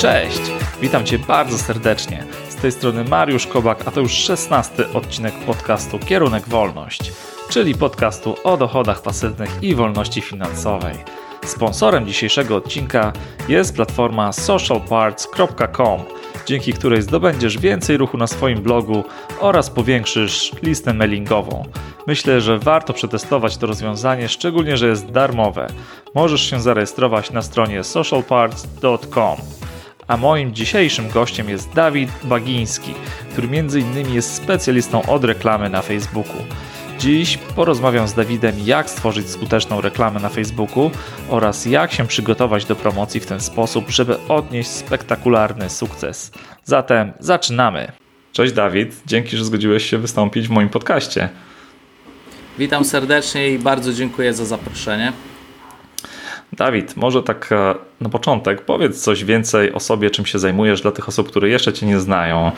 Cześć! Witam Cię bardzo serdecznie. Z tej strony Mariusz Kobak, a to już szesnasty odcinek podcastu Kierunek Wolność, czyli podcastu o dochodach pasywnych i wolności finansowej. Sponsorem dzisiejszego odcinka jest platforma socialparts.com, dzięki której zdobędziesz więcej ruchu na swoim blogu oraz powiększysz listę mailingową. Myślę, że warto przetestować to rozwiązanie, szczególnie że jest darmowe. Możesz się zarejestrować na stronie socialparts.com. A moim dzisiejszym gościem jest Dawid Bagiński, który m.in. jest specjalistą od reklamy na Facebooku. Dziś porozmawiam z Dawidem, jak stworzyć skuteczną reklamę na Facebooku oraz jak się przygotować do promocji w ten sposób, żeby odnieść spektakularny sukces. Zatem zaczynamy. Cześć Dawid, dzięki, że zgodziłeś się wystąpić w moim podcaście. Witam serdecznie i bardzo dziękuję za zaproszenie. Dawid, może tak e, na początek powiedz coś więcej o sobie, czym się zajmujesz dla tych osób, które jeszcze Cię nie znają.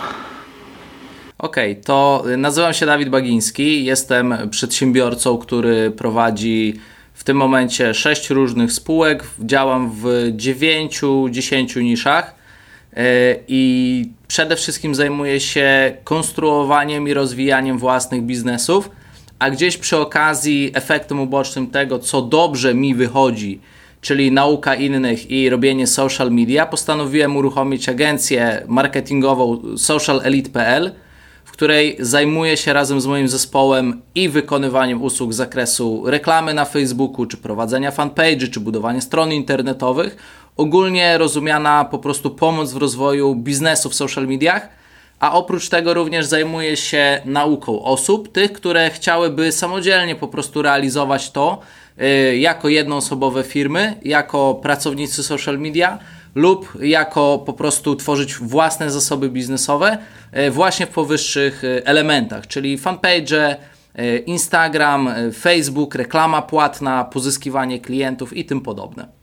Okej, okay, to nazywam się Dawid Bagiński, jestem przedsiębiorcą, który prowadzi w tym momencie sześć różnych spółek, działam w dziewięciu, dziesięciu niszach e, i przede wszystkim zajmuję się konstruowaniem i rozwijaniem własnych biznesów, a gdzieś przy okazji efektem ubocznym tego, co dobrze mi wychodzi, czyli nauka innych i robienie social media, postanowiłem uruchomić agencję marketingową socialelite.pl, w której zajmuję się razem z moim zespołem i wykonywaniem usług z zakresu reklamy na Facebooku, czy prowadzenia fanpage, czy budowania stron internetowych. Ogólnie rozumiana po prostu pomoc w rozwoju biznesu w social mediach, a oprócz tego również zajmuję się nauką osób, tych, które chciałyby samodzielnie po prostu realizować to jako jednoosobowe firmy, jako pracownicy social media lub jako po prostu tworzyć własne zasoby biznesowe e, właśnie w powyższych e, elementach, czyli fanpage, Instagram, Facebook, reklama płatna, pozyskiwanie klientów i tym podobne.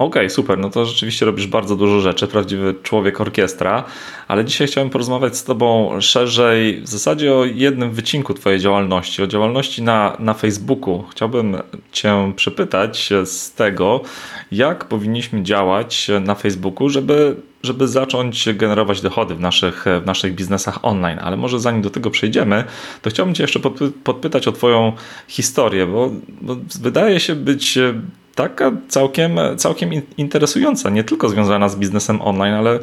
Okej, okay, super. No to rzeczywiście robisz bardzo dużo rzeczy, prawdziwy człowiek orkiestra, ale dzisiaj chciałem porozmawiać z Tobą szerzej w zasadzie o jednym wycinku Twojej działalności, o działalności na, na Facebooku. Chciałbym Cię przypytać z tego, jak powinniśmy działać na Facebooku, żeby, żeby zacząć generować dochody w naszych, w naszych biznesach online. Ale może zanim do tego przejdziemy, to chciałbym Cię jeszcze podpytać o Twoją historię, bo, bo wydaje się być taka całkiem, całkiem interesująca, nie tylko związana z biznesem online, ale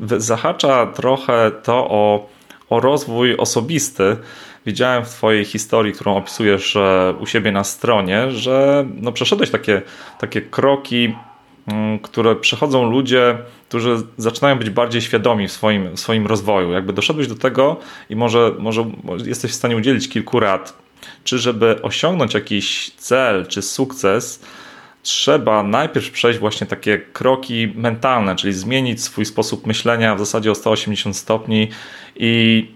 zahacza trochę to o, o rozwój osobisty. Widziałem w Twojej historii, którą opisujesz e, u siebie na stronie, że no przeszedłeś takie, takie kroki, mm, które przechodzą ludzie, którzy zaczynają być bardziej świadomi w swoim, w swoim rozwoju. Jakby doszedłeś do tego i może, może jesteś w stanie udzielić kilku rad, czy żeby osiągnąć jakiś cel czy sukces, trzeba najpierw przejść właśnie takie kroki mentalne, czyli zmienić swój sposób myślenia w zasadzie o 180 stopni i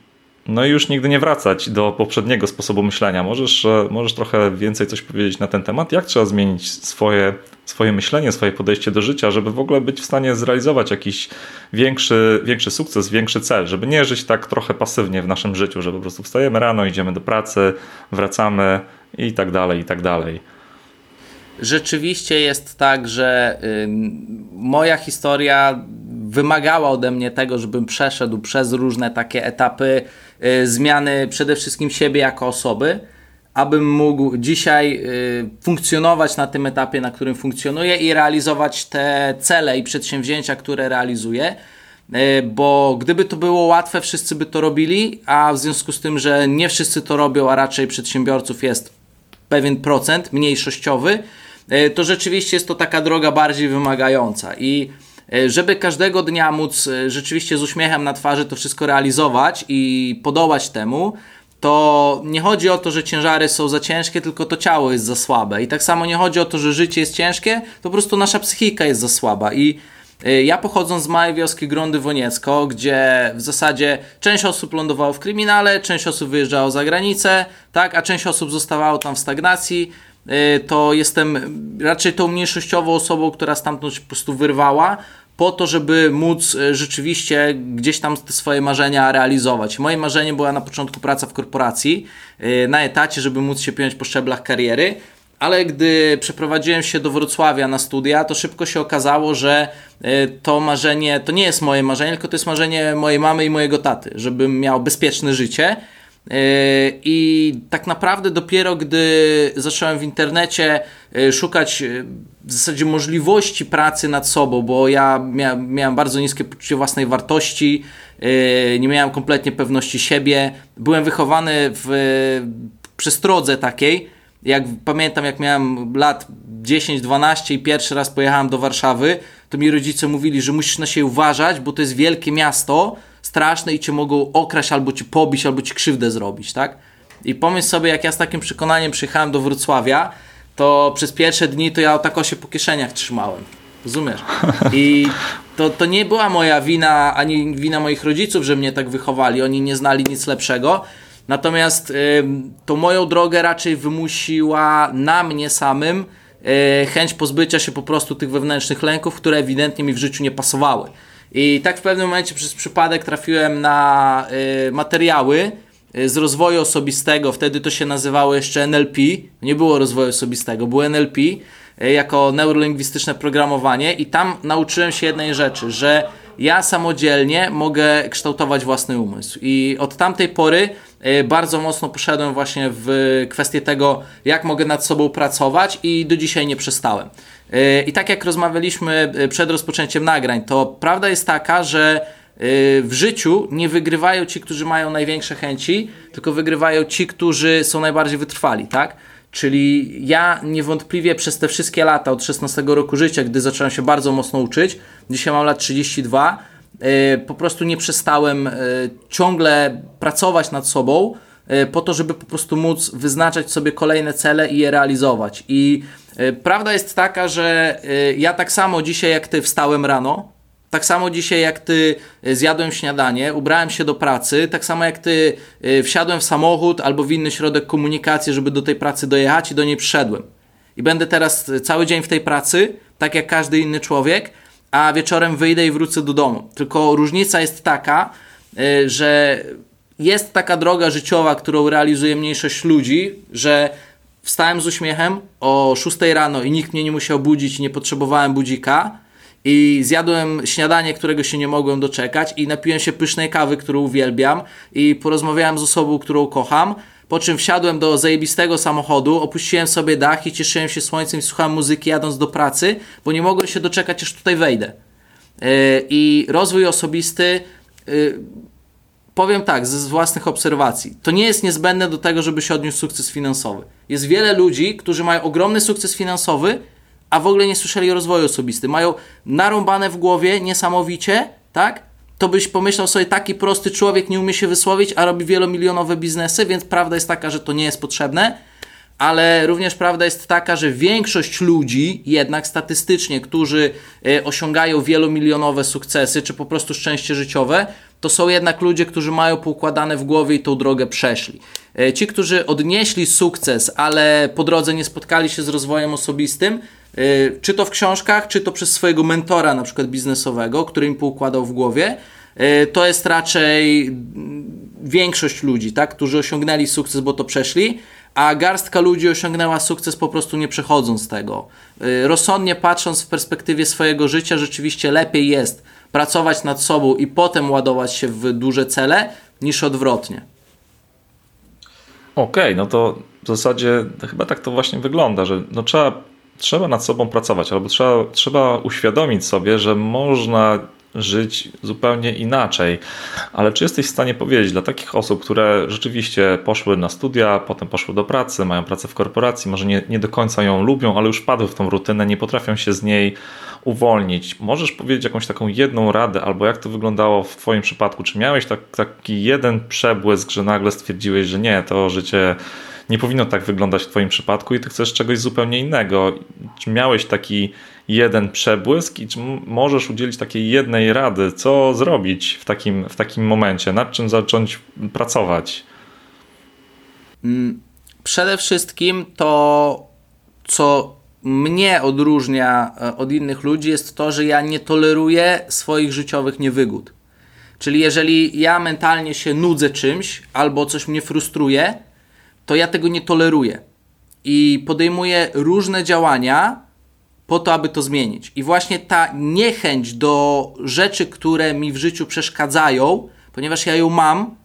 no już nigdy nie wracać do poprzedniego sposobu myślenia. Możesz, e, możesz trochę więcej coś powiedzieć na ten temat? Jak trzeba zmienić swoje, swoje myślenie, swoje podejście do życia, żeby w ogóle być w stanie zrealizować jakiś większy, większy sukces, większy cel, żeby nie żyć tak trochę pasywnie w naszym życiu, że po prostu wstajemy rano, idziemy do pracy, wracamy i tak dalej, i tak dalej rzeczywiście jest tak, że y, moja historia wymagała ode mnie tego, żebym przeszedł przez różne takie etapy y, zmiany przede wszystkim siebie jako osoby, abym mógł dzisiaj y, funkcjonować na tym etapie, na którym funkcjonuję i realizować te cele i przedsięwzięcia, które realizuję. Y, bo gdyby to było łatwe, wszyscy by to robili, a w związku z tym, że nie wszyscy to robią, a raczej przedsiębiorców jest pewien procent mniejszościowy, to rzeczywiście jest to taka droga bardziej wymagająca i e, żeby każdego dnia móc e, rzeczywiście z uśmiechem na twarzy to wszystko realizować i podołać temu, to nie chodzi o to, że ciężary są za ciężkie, tylko to ciało jest za słabe. I tak samo nie chodzi o to, że życie jest ciężkie, to po prostu nasza psychika jest za słaba. I ja pochodząc z małej wioski Grądy Woniecko, gdzie w zasadzie część osób lądowało w kryminale, część osób wyjeżdżało za granicę, tak, a część osób zostawało tam w stagnacji. Y, to jestem raczej tą mniejszościową osobą, która stamtąd się po prostu wyrwała po to, żeby móc y, rzeczywiście gdzieś tam te swoje marzenia realizować. Moje marzenie była na początku praca w korporacji, y, na etacie, żeby móc się piąć po szczeblach kariery, ale gdy przeprowadziłem się do Wrocławia na studia, to szybko się okazało, że e, to marzenie to nie jest moje marzenie, tylko to jest marzenie mojej mamy i mojego taty, żebym miał bezpieczne życie. E, I tak naprawdę dopiero gdy zacząłem w internecie e, szukać w zasadzie możliwości pracy nad sobą, bo ja miałem, miałem bardzo niskie poczucie własnej wartości, nie miałem kompletnie pewności siebie, byłem wychowany w przestrodze takiej, jak pamiętam, jak miałem lat 10-12 i pierwszy raz pojechałem do Warszawy, to mi rodzice mówili, że musisz na siebie uważać, bo to jest wielkie miasto, straszne i cię mogą okraść, albo ci pobić, albo ci krzywdę zrobić, tak? I pomyśl sobie, jak ja z takim przekonaniem przyjechałem do Wrocławia, to przez pierwsze dni to ja tak się po kieszeniach trzymałem. Rozumiesz? I to, to nie była moja wina, ani wina moich rodziców, że mnie tak wychowali. Oni nie znali nic lepszego. Natomiast tą moją drogę raczej wymusiła na mnie samym y, chęć pozbycia się po prostu tych wewnętrznych lęków, które ewidentnie mi w życiu nie pasowały. I tak w pewnym momencie przez przypadek trafiłem na y, materiały y, z rozwoju osobistego. Wtedy to się nazywało jeszcze NLP. Nie było rozwoju osobistego, było NLP jako neurolingwistyczne programowanie i tam nauczyłem się jednej rzeczy, że ja samodzielnie mogę kształtować własny umysł. I od tamtej pory e, bardzo mocno poszedłem właśnie w kwestię tego, jak mogę nad sobą pracować i do dzisiaj nie przestałem. E, I tak jak rozmawialiśmy e, przed rozpoczęciem nagrań, to prawda jest taka, że w życiu nie wygrywają ci, którzy mają największe chęci, tylko wygrywają ci, którzy są najbardziej wytrwali, tak? Czyli ja niewątpliwie przez te wszystkie lata, od 16 roku życia, gdy zacząłem się bardzo mocno uczyć, dzisiaj mam lat 32, e, po prostu nie przestałem e, ciągle pracować nad sobą e, po to, żeby po prostu móc wyznaczać sobie kolejne cele i je realizować. I prawda jest taka, że ja tak samo dzisiaj jak ty wstałem rano, tak samo dzisiaj jak ty e, zjadłem śniadanie, ubrałem się do pracy, tak samo jak ty e, wsiadłem w samochód albo w inny środek komunikacji, żeby do tej pracy dojechać i do niej przyszedłem. I będę teraz e, cały dzień w tej pracy, tak jak każdy inny człowiek, a wieczorem wyjdę i wrócę do domu. Tylko różnica jest taka, że jest taka droga życiowa, którą realizuje mniejszość ludzi, że wstałem z uśmiechem o 6 rano i nikt mnie nie musiał budzić, nie potrzebowałem budzika i zjadłem śniadanie, którego się nie mogłem doczekać i napiłem się pysznej kawy, którą uwielbiam i porozmawiałem z osobą, którą kocham, po czym wsiadłem do zajebistego samochodu, opuściłem sobie dach i cieszyłem się słońcem i słuchałem muzyki jadąc do pracy, bo nie mogłem się doczekać, aż tutaj wejdę. Yy, I rozwój osobisty yy, powiem tak, z własnych obserwacji, to nie jest niezbędne do tego, żeby się odniósł sukces finansowy. Jest wiele ludzi, którzy mają ogromny sukces finansowy, a w ogóle nie słyszeli o rozwoju osobistym. Mają narąbane w głowie niesamowicie, tak? To byś pomyślał sobie, taki prosty człowiek nie umie się wysłowić, a robi wielomilionowe biznesy, więc prawda jest taka, że to nie jest potrzebne. Ale również prawda jest taka, że większość ludzi, jednak statystycznie, którzy y, osiągają wielomilionowe sukcesy, czy po prostu szczęście życiowe, to są jednak ludzie, którzy mają poukładane w głowie i tą drogę przeszli. Y, ci, którzy odnieśli sukces, ale po drodze nie spotkali się z rozwojem osobistym, Y, czy to w książkach, czy to przez swojego mentora, na przykład biznesowego, który im poukładał w głowie, y, to jest raczej mm, większość ludzi, tak, którzy osiągnęli sukces, bo to przeszli, a garstka ludzi osiągnęła sukces po prostu nie przechodząc tego. Rozsądnie patrząc w perspektywie swojego życia, rzeczywiście lepiej jest pracować nad sobą i potem ładować się w duże cele, niż odwrotnie. Okej, okay, no to w zasadzie chyba tak to właśnie wygląda, że no trzeba trzeba nad sobą pracować, albo trzeba, trzeba uświadomić sobie, że można żyć zupełnie inaczej. Ale czy jesteś w stanie powiedzieć dla takich osób, które rzeczywiście poszły na studia, potem poszły do pracy, mają pracę w korporacji, może nie, nie do końca ją lubią, ale już padły w tą rutynę, nie potrafią się z niej uwolnić. Możesz powiedzieć jakąś taką jedną radę, albo jak to wyglądało w Twoim przypadku? Czy miałeś tak, taki jeden przebłysk, że nagle stwierdziłeś, że nie, to życie nie powinno tak wyglądać w Twoim przypadku i Ty chcesz czegoś zupełnie innego. Czy miałeś taki jeden przebłysk i czy możesz udzielić takiej jednej rady, co zrobić w takim, w takim momencie, nad czym zacząć pracować? Mm, przede wszystkim to, co mnie odróżnia e, od innych ludzi, jest to, że ja nie toleruję swoich życiowych niewygód. Czyli jeżeli ja mentalnie się nudzę czymś albo coś mnie frustruje, to ja tego nie toleruję. i podejmuję różne działania po to, aby to zmienić. I właśnie ta niechęć do rzeczy, które mi w życiu przeszkadzają, ponieważ ja ją mam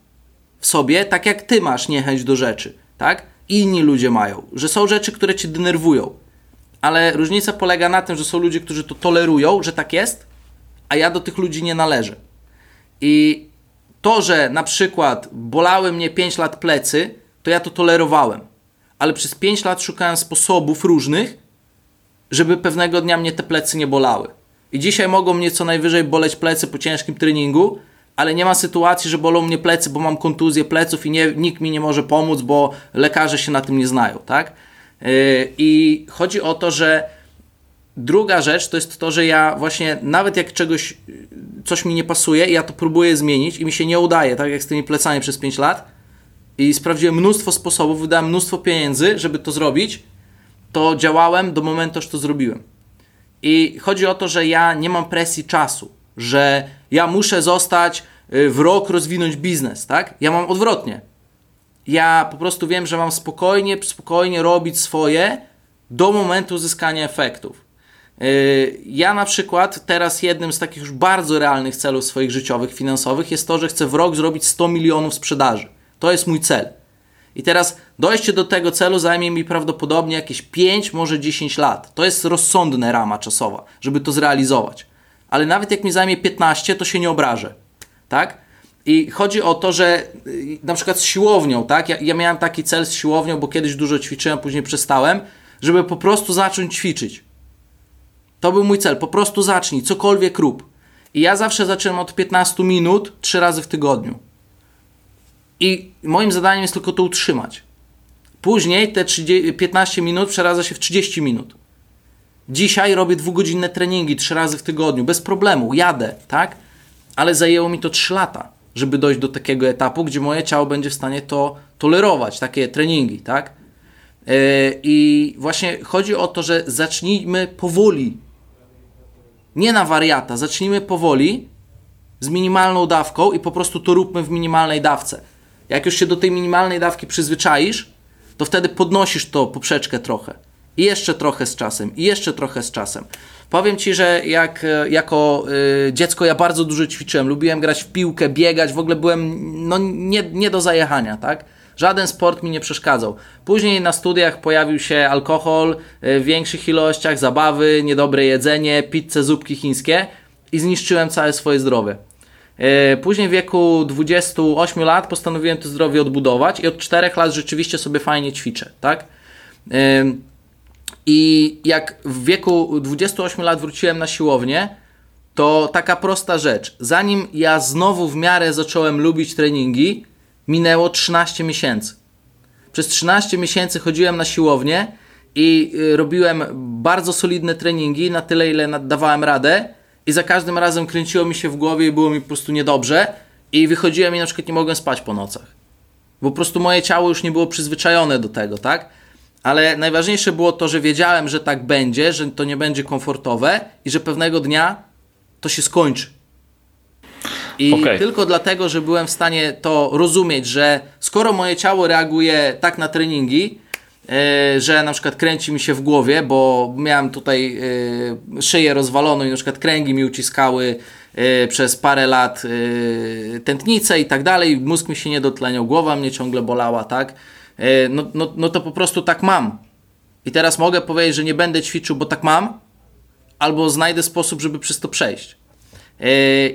w sobie, tak jak ty masz niechęć do rzeczy, tak? Inni ludzie mają, że są rzeczy, które cię denerwują. Ale różnica polega na tym, że są ludzie, którzy to tolerują, że tak jest, a ja do tych ludzi nie należę. I to, że na przykład bolały mnie 5 lat plecy, to ja to tolerowałem. Ale przez 5 lat szukałem sposobów różnych, żeby pewnego dnia mnie te plecy nie bolały. I dzisiaj mogą mnie co najwyżej boleć plecy po ciężkim treningu, ale nie ma sytuacji, że bolą mnie plecy, bo mam kontuzję pleców i nie, nikt mi nie może pomóc, bo lekarze się na tym nie znają, tak? Yy, I chodzi o to, że druga rzecz to jest to, że ja właśnie nawet jak czegoś, coś mi nie pasuje, ja to próbuję zmienić i mi się nie udaje, tak jak z tymi plecami przez 5 lat i sprawdziłem mnóstwo sposobów, wydałem mnóstwo pieniędzy, żeby to zrobić, to działałem do momentu, aż to zrobiłem. I chodzi o to, że ja nie mam presji czasu, że ja muszę zostać y, w rok rozwinąć biznes, tak? Ja mam odwrotnie. Ja po prostu wiem, że mam spokojnie, spokojnie robić swoje do momentu uzyskania efektów. Y, ja na przykład teraz jednym z takich już bardzo realnych celów swoich życiowych, finansowych jest to, że chcę w rok zrobić 100 milionów sprzedaży. To jest mój cel. I teraz dojście do tego celu zajmie mi prawdopodobnie jakieś 5, może 10 lat. To jest rozsądna rama czasowa, żeby to zrealizować. Ale nawet jak mi zajmie 15, to się nie obrażę. Tak? I chodzi o to, że y, na przykład z siłownią, tak? Ja, ja miałem taki cel z siłownią, bo kiedyś dużo ćwiczyłem, później przestałem, żeby po prostu zacząć ćwiczyć. To był mój cel. Po prostu zacznij, cokolwiek rób. I ja zawsze zaczynam od 15 minut, 3 razy w tygodniu. I moim zadaniem jest tylko to utrzymać. Później te 30, 15 minut przeradza się w 30 minut. Dzisiaj robię dwugodzinne treningi trzy razy w tygodniu, bez problemu, jadę, tak? Ale zajęło mi to 3 lata, żeby dojść do takiego etapu, gdzie moje ciało będzie w stanie to tolerować, takie treningi, tak? Yy, I właśnie chodzi o to, że zacznijmy powoli. Nie na wariata, zacznijmy powoli z minimalną dawką i po prostu to róbmy w minimalnej dawce. Jak już się do tej minimalnej dawki przyzwyczaisz, to wtedy podnosisz to poprzeczkę trochę. I jeszcze trochę z czasem, i jeszcze trochę z czasem. Powiem Ci, że jak e, jako y, dziecko ja bardzo dużo ćwiczyłem, lubiłem grać w piłkę, biegać, w ogóle byłem no, nie, nie do zajechania, tak? Żaden sport mi nie przeszkadzał. Później na studiach pojawił się alkohol y, w większych ilościach, zabawy, niedobre jedzenie, pizze, zupki chińskie i zniszczyłem całe swoje zdrowie. E, później w wieku 28 lat postanowiłem to zdrowie odbudować i od 4 lat rzeczywiście sobie fajnie ćwiczę, tak? I jak w wieku 28 lat wróciłem na siłownię, to taka prosta rzecz. Zanim ja znowu w miarę zacząłem lubić treningi, minęło 13 miesięcy. Przez 13 miesięcy chodziłem na siłownię i y, robiłem bardzo solidne treningi, na tyle ile dawałem radę i za każdym razem kręciło mi się w głowie i było mi po prostu niedobrze i wychodziłem i na przykład nie mogłem spać po nocach. Po prostu moje ciało już nie było przyzwyczajone do tego, tak? Ale najważniejsze było to, że wiedziałem, że tak będzie, że to nie będzie komfortowe i że pewnego dnia to się skończy. I okay. tylko dlatego, że byłem w stanie to rozumieć, że skoro moje ciało reaguje tak na treningi, E, że na przykład kręci mi się w głowie, bo miałem tutaj e, szyję rozwaloną i na przykład kręgi mi uciskały e, przez parę lat tętnice i tak dalej, mózg mi się nie dotleniał, głowa mnie ciągle bolała, tak? No, no, no to po prostu tak mam. I teraz mogę powiedzieć, że nie będę ćwiczył, bo tak mam, albo znajdę sposób, żeby przez to przejść.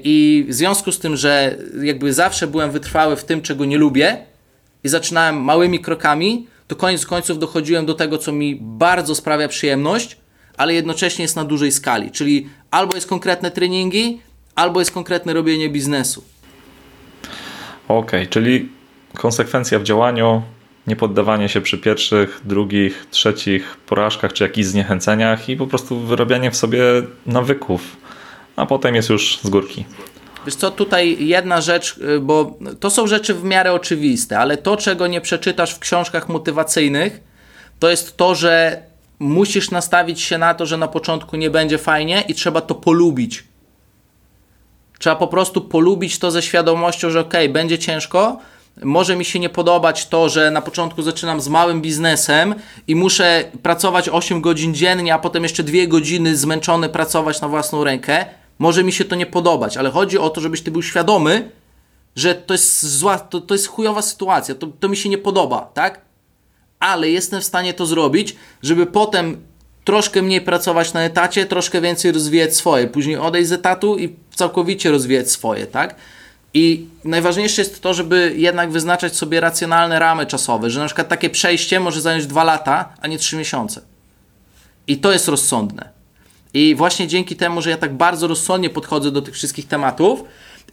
I w związku z tym, że jakby zawsze byłem wytrwały w tym, czego nie lubię i zaczynałem małymi krokami, to koniec końców dochodziłem do tego, co mi bardzo sprawia przyjemność, ale jednocześnie jest na dużej skali. Czyli albo jest konkretne treningi, albo jest konkretne robienie biznesu. Okej, okay, czyli konsekwencja w działaniu, nie poddawanie się przy pierwszych, drugich, trzecich porażkach czy jakichś zniechęceniach i po prostu wyrabianie w sobie nawyków, a potem jest już z górki. Wiesz co, tutaj jedna rzecz, y, bo to są rzeczy w miarę oczywiste, ale to, czego nie przeczytasz w książkach motywacyjnych, to jest to, że musisz nastawić się na to, że na początku nie będzie fajnie i trzeba to polubić. Trzeba po prostu polubić to ze świadomością, że ok, będzie ciężko, może mi się nie podobać to, że na początku zaczynam z małym biznesem i muszę pracować 8 godzin dziennie, a potem jeszcze 2 godziny zmęczony pracować na własną rękę. Może mi się to nie podobać, ale chodzi o to, żebyś ty był świadomy, że to jest zła, to, to jest chujowa sytuacja, to, to mi się nie podoba, tak? Ale jestem w stanie to zrobić, żeby potem troszkę mniej pracować na etacie, troszkę więcej rozwijać swoje, później odejść z etatu i całkowicie rozwijać swoje, tak? I najważniejsze jest to, żeby jednak wyznaczać sobie racjonalne ramy czasowe, że na przykład takie przejście może zająć dwa lata, a nie trzy miesiące. I to jest rozsądne. I właśnie dzięki temu, że ja tak bardzo rozsądnie podchodzę do tych wszystkich tematów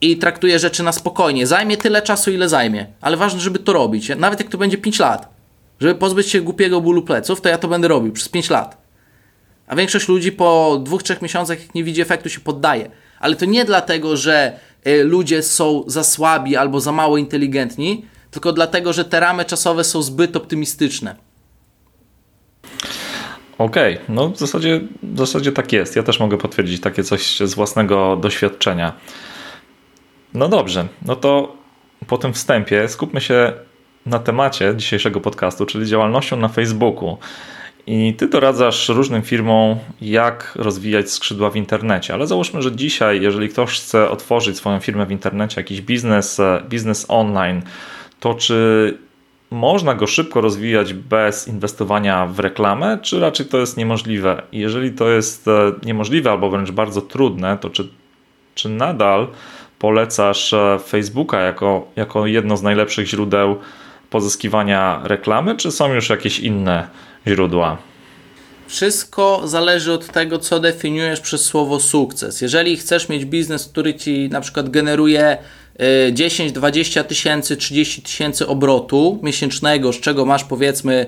i traktuję rzeczy na spokojnie, zajmie tyle czasu, ile zajmie, ale ważne, żeby to robić. Nawet jak to będzie 5 lat, żeby pozbyć się głupiego bólu pleców, to ja to będę robił przez 5 lat. A większość ludzi po dwóch, trzech miesiącach, jak nie widzi efektu, się poddaje. Ale to nie dlatego, że ludzie są za słabi albo za mało inteligentni, tylko dlatego, że te ramy czasowe są zbyt optymistyczne. Okej, okay. no w zasadzie, w zasadzie tak jest. Ja też mogę potwierdzić takie coś z własnego doświadczenia. No dobrze, no to po tym wstępie skupmy się na temacie dzisiejszego podcastu, czyli działalnością na Facebooku. I ty doradzasz różnym firmom, jak rozwijać skrzydła w internecie, ale załóżmy, że dzisiaj, jeżeli ktoś chce otworzyć swoją firmę w internecie, jakiś biznes, biznes online, to czy można go szybko rozwijać bez inwestowania w reklamę, czy raczej to jest niemożliwe? Jeżeli to jest e, niemożliwe albo wręcz bardzo trudne, to czy, czy nadal polecasz e, Facebooka jako, jako jedno z najlepszych źródeł pozyskiwania reklamy, czy są już jakieś inne źródła? Wszystko zależy od tego, co definiujesz przez słowo sukces. Jeżeli chcesz mieć biznes, który ci na przykład generuje 10, 20 tysięcy, 30 tysięcy obrotu miesięcznego, z czego masz powiedzmy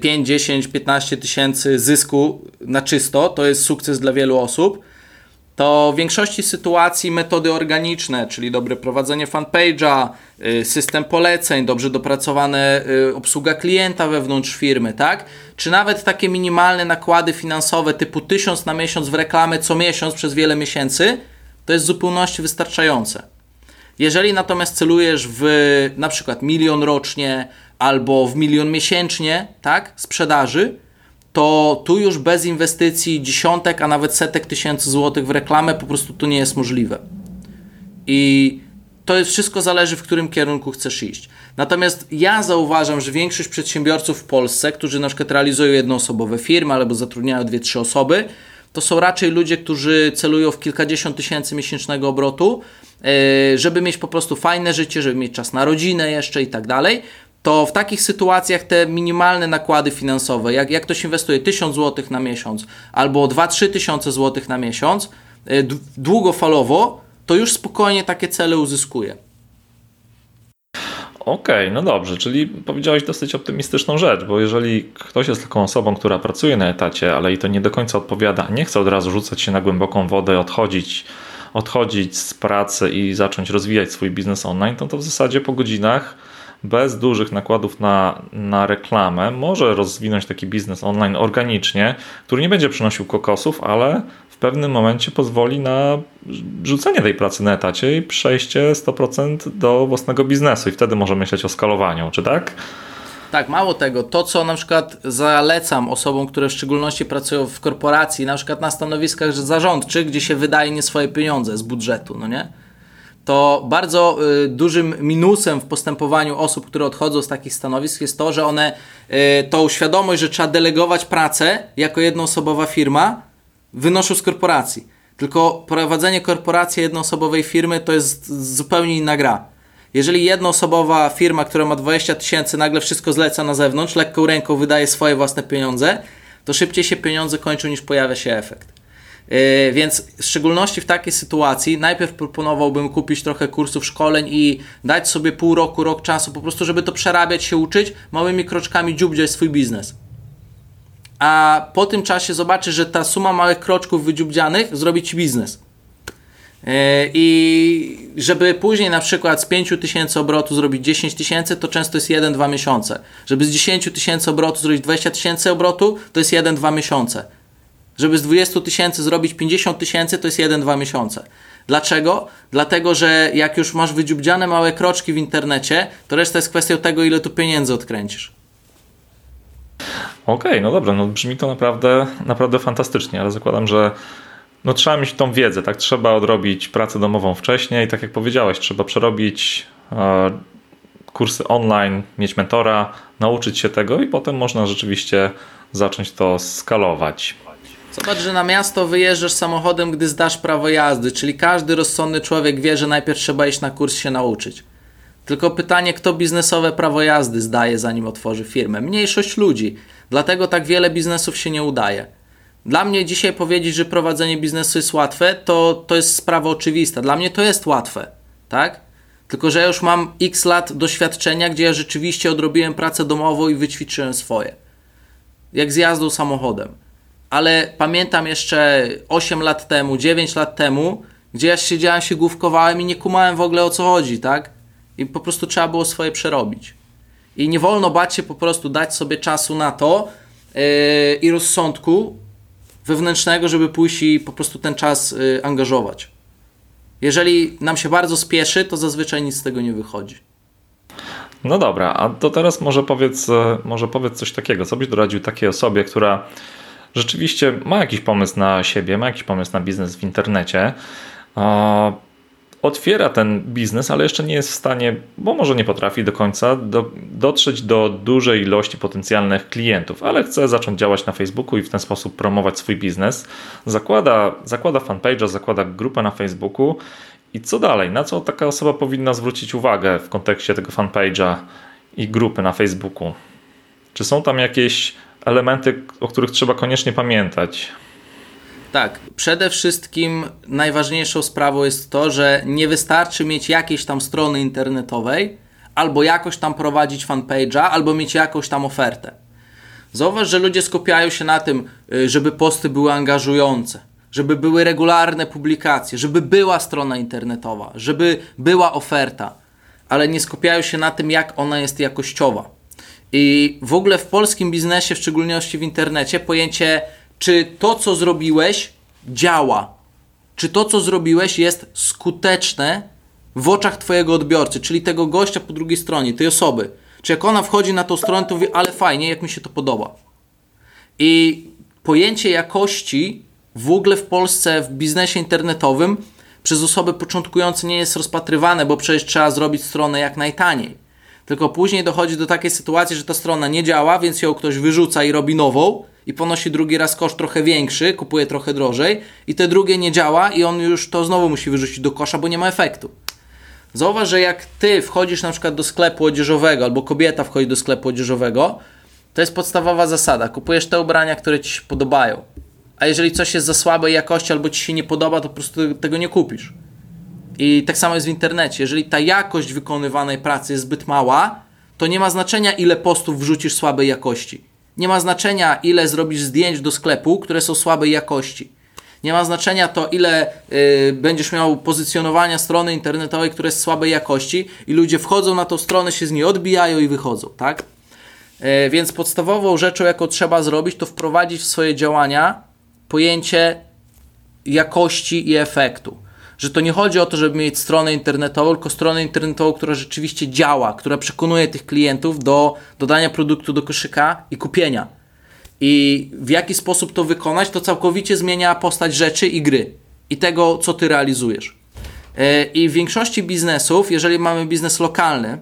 5, 10, 15 tysięcy zysku na czysto, to jest sukces dla wielu osób to w większości sytuacji metody organiczne, czyli dobre prowadzenie fanpage'a, y, system poleceń, dobrze dopracowane y, obsługa klienta wewnątrz firmy, tak? Czy nawet takie minimalne nakłady finansowe typu 1000 na miesiąc w reklamę co miesiąc przez wiele miesięcy, to jest w zupełności wystarczające. Jeżeli natomiast celujesz w na przykład milion rocznie albo w milion miesięcznie, tak, sprzedaży, to tu już bez inwestycji dziesiątek, a nawet setek tysięcy złotych w reklamę po prostu to nie jest możliwe. I to jest wszystko zależy, w którym kierunku chcesz iść. Natomiast ja zauważam, że większość przedsiębiorców w Polsce, którzy na przykład realizują jednoosobowe firmy albo zatrudniają dwie, trzy osoby, to są raczej ludzie, którzy celują w kilkadziesiąt tysięcy miesięcznego obrotu, e, żeby mieć po prostu fajne życie, żeby mieć czas na rodzinę jeszcze i tak dalej to w takich sytuacjach te minimalne nakłady finansowe, jak, jak ktoś inwestuje 1000 zł na miesiąc albo 2-3 tysiące złotych na miesiąc, e, długofalowo, to już spokojnie takie cele uzyskuje. Okej, okay, no dobrze, czyli powiedziałeś dosyć optymistyczną rzecz, bo jeżeli ktoś jest taką osobą, która pracuje na etacie, ale i to nie do końca odpowiada, nie chce od razu rzucać się na głęboką wodę, odchodzić, odchodzić z pracy i zacząć rozwijać swój biznes online, to to w zasadzie po godzinach bez dużych nakładów na, na reklamę może rozwinąć taki biznes online organicznie, który nie będzie przynosił kokosów, ale w pewnym momencie pozwoli na rzucenie tej pracy na etacie i przejście 100% do własnego biznesu i wtedy może myśleć o skalowaniu, czy tak? Tak, mało tego, to co na przykład zalecam osobom, które w szczególności pracują w korporacji, na przykład na stanowiskach zarządczych, gdzie się wydaje nie swoje pieniądze z budżetu, no nie? To bardzo y, dużym minusem w postępowaniu osób, które odchodzą z takich stanowisk jest to, że one y, tą świadomość, że trzeba delegować pracę jako jednoosobowa firma, wynoszą z korporacji. Tylko prowadzenie korporacji jednoosobowej firmy to jest zupełnie inna gra. Jeżeli jednoosobowa firma, która ma 20 tysięcy, nagle wszystko zleca na zewnątrz, lekką ręką wydaje swoje własne pieniądze, to szybciej się pieniądze kończą niż pojawia się efekt. Yy, więc w szczególności w takiej sytuacji najpierw proponowałbym kupić trochę kursów szkoleń i dać sobie pół roku, rok czasu po prostu, żeby to przerabiać, się uczyć, małymi kroczkami dziubdziać swój biznes. A po tym czasie zobaczysz, że ta suma małych kroczków wydziubdzianych zrobi Ci biznes. Yy, I żeby później na przykład z 5 tysięcy obrotu zrobić 10 tysięcy, to często jest 1-2 miesiące. Żeby z 10 tysięcy obrotu zrobić 20 tysięcy obrotu, to jest 1-2 miesiące. Żeby z 20 tysięcy zrobić 50 tysięcy, to jest 1-2 miesiące. Dlaczego? Dlatego, że jak już masz wydziubdziane małe kroczki w internecie, to reszta jest kwestią tego, ile tu pieniędzy odkręcisz. Okej, okay, no dobrze, no brzmi to naprawdę, naprawdę fantastycznie, ale zakładam, że no trzeba mieć tą wiedzę, tak? Trzeba odrobić pracę domową wcześniej, tak jak powiedziałeś, trzeba przerobić e, kursy online, mieć mentora, nauczyć się tego i potem można rzeczywiście zacząć to skalować. Zobacz, że na miasto wyjeżdżasz samochodem, gdy zdasz prawo jazdy, czyli każdy rozsądny człowiek wie, że najpierw trzeba iść na kurs się nauczyć. Tylko pytanie, kto biznesowe prawo jazdy zdaje, zanim otworzy firmę? Mniejszość ludzi. Dlatego tak wiele biznesów się nie udaje. Dla mnie dzisiaj powiedzieć, że prowadzenie biznesu jest łatwe, to, to jest sprawa oczywista. Dla mnie to jest łatwe, tak? Tylko, że ja już mam x lat doświadczenia, gdzie ja rzeczywiście odrobiłem pracę domową i wyćwiczyłem swoje. Jak z jazdą samochodem. Ale pamiętam jeszcze 8 lat temu, 9 lat temu, gdzie ja siedziałem, się główkowałem i nie kumałem w ogóle o co chodzi, tak? I po prostu trzeba było swoje przerobić. I nie wolno bać się po prostu dać sobie czasu na to yy, i rozsądku wewnętrznego, żeby pójść i po prostu ten czas yy, angażować. Jeżeli nam się bardzo spieszy, to zazwyczaj nic z tego nie wychodzi. No dobra, a to teraz może powiedz, e, może powiedz coś takiego. Co byś doradził takiej osobie, która rzeczywiście ma jakiś pomysł na siebie, ma jakiś pomysł na biznes w internecie, otwiera ten biznes, ale jeszcze nie jest w stanie, bo może nie potrafi do końca do, dotrzeć do dużej ilości potencjalnych klientów, ale chce zacząć działać na Facebooku i w ten sposób promować swój biznes. Zakłada, zakłada fanpage'a, zakłada grupę na Facebooku i co dalej? Na co taka osoba powinna zwrócić uwagę w kontekście tego fanpage'a i grupy na Facebooku? Czy są tam jakieś elementy, o których trzeba koniecznie pamiętać? Tak, przede wszystkim najważniejszą sprawą jest to, że nie wystarczy mieć jakiejś tam strony internetowej, albo jakoś tam prowadzić fanpage'a, albo mieć jakąś tam ofertę. Zauważ, że ludzie skupiają się na tym, y, żeby posty były angażujące, żeby były regularne publikacje, żeby była strona internetowa, żeby była oferta, ale nie skupiają się na tym, jak ona jest jakościowa. I w ogóle w polskim biznesie, w szczególności w internecie, pojęcie czy to, co zrobiłeś, działa. Czy to, co zrobiłeś, jest skuteczne w oczach Twojego odbiorcy, czyli tego gościa po drugiej stronie, tej osoby. Czy jak ona wchodzi na tą stronę, to mówi, ale fajnie, jak mi się to podoba. I pojęcie jakości w ogóle w Polsce w biznesie internetowym przez osoby początkujące nie jest rozpatrywane, bo przecież trzeba zrobić stronę jak najtaniej. Tylko później dochodzi do takiej sytuacji, że ta strona nie działa, więc ją ktoś wyrzuca i robi nową i ponosi drugi raz koszt trochę większy, kupuje trochę drożej i te drugie nie działa i on już to znowu musi wyrzucić do kosza, bo nie ma efektu. Zauważ, że jak ty wchodzisz na przykład do sklepu odzieżowego albo kobieta wchodzi do sklepu odzieżowego, to jest podstawowa zasada. Kupujesz te ubrania, które ci się podobają. A jeżeli coś jest za słabej jakości albo ci się nie podoba, to po prostu tego nie kupisz. I tak samo jest w internecie. Jeżeli ta jakość wykonywanej pracy jest zbyt mała, to nie ma znaczenia, ile postów wrzucisz słabej jakości. Nie ma znaczenia, ile zrobisz zdjęć do sklepu, które są słabej jakości. Nie ma znaczenia to, ile y, będziesz miał pozycjonowania strony internetowej, które jest słabej jakości i ludzie wchodzą na tą stronę, się z niej odbijają i wychodzą, tak? Y, więc podstawową rzeczą, jaką trzeba zrobić, to wprowadzić w swoje działania pojęcie jakości i efektu że to nie chodzi o to, żeby mieć stronę internetową, tylko stronę internetową, która rzeczywiście działa, która przekonuje tych klientów do dodania produktu do koszyka i kupienia. I w jaki sposób to wykonać, to całkowicie zmienia postać rzeczy i gry i tego, co ty realizujesz. E, I w większości biznesów, jeżeli mamy biznes lokalny,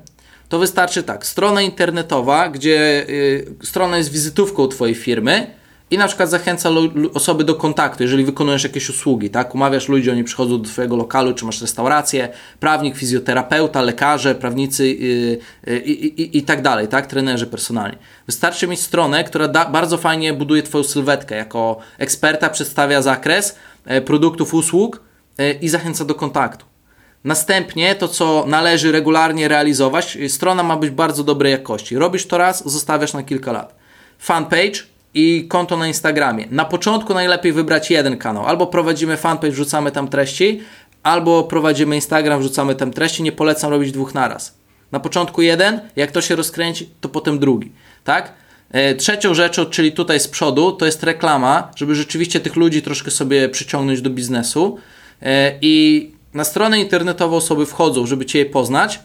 to wystarczy tak, strona internetowa, gdzie y, strona jest wizytówką Twojej firmy, i na przykład zachęca osoby do kontaktu, jeżeli wykonujesz jakieś usługi, tak? Umawiasz ludzi, oni przychodzą do Twojego lokalu, czy masz restaurację, prawnik, fizjoterapeuta, lekarze, prawnicy yy, yy, i tak dalej, tak? Trenerzy personalni. Wystarczy mieć stronę, która da, bardzo fajnie buduje Twoją sylwetkę. Jako eksperta przedstawia zakres e, produktów, usług e, i zachęca do kontaktu. Następnie to, co należy regularnie realizować, strona ma być bardzo dobrej jakości. Robisz to raz, zostawiasz na kilka lat. Fanpage i konto na Instagramie. Na początku najlepiej wybrać jeden kanał. Albo prowadzimy fanpage, wrzucamy tam treści, albo prowadzimy Instagram, wrzucamy tam treści. Nie polecam robić dwóch naraz. Na początku jeden, jak to się rozkręci, to potem drugi. Tak? E, Trzecią rzeczą, czyli tutaj z przodu, to jest reklama, żeby rzeczywiście tych ludzi troszkę sobie przyciągnąć do biznesu. E, I na stronę internetową osoby wchodzą, żeby Cię poznać,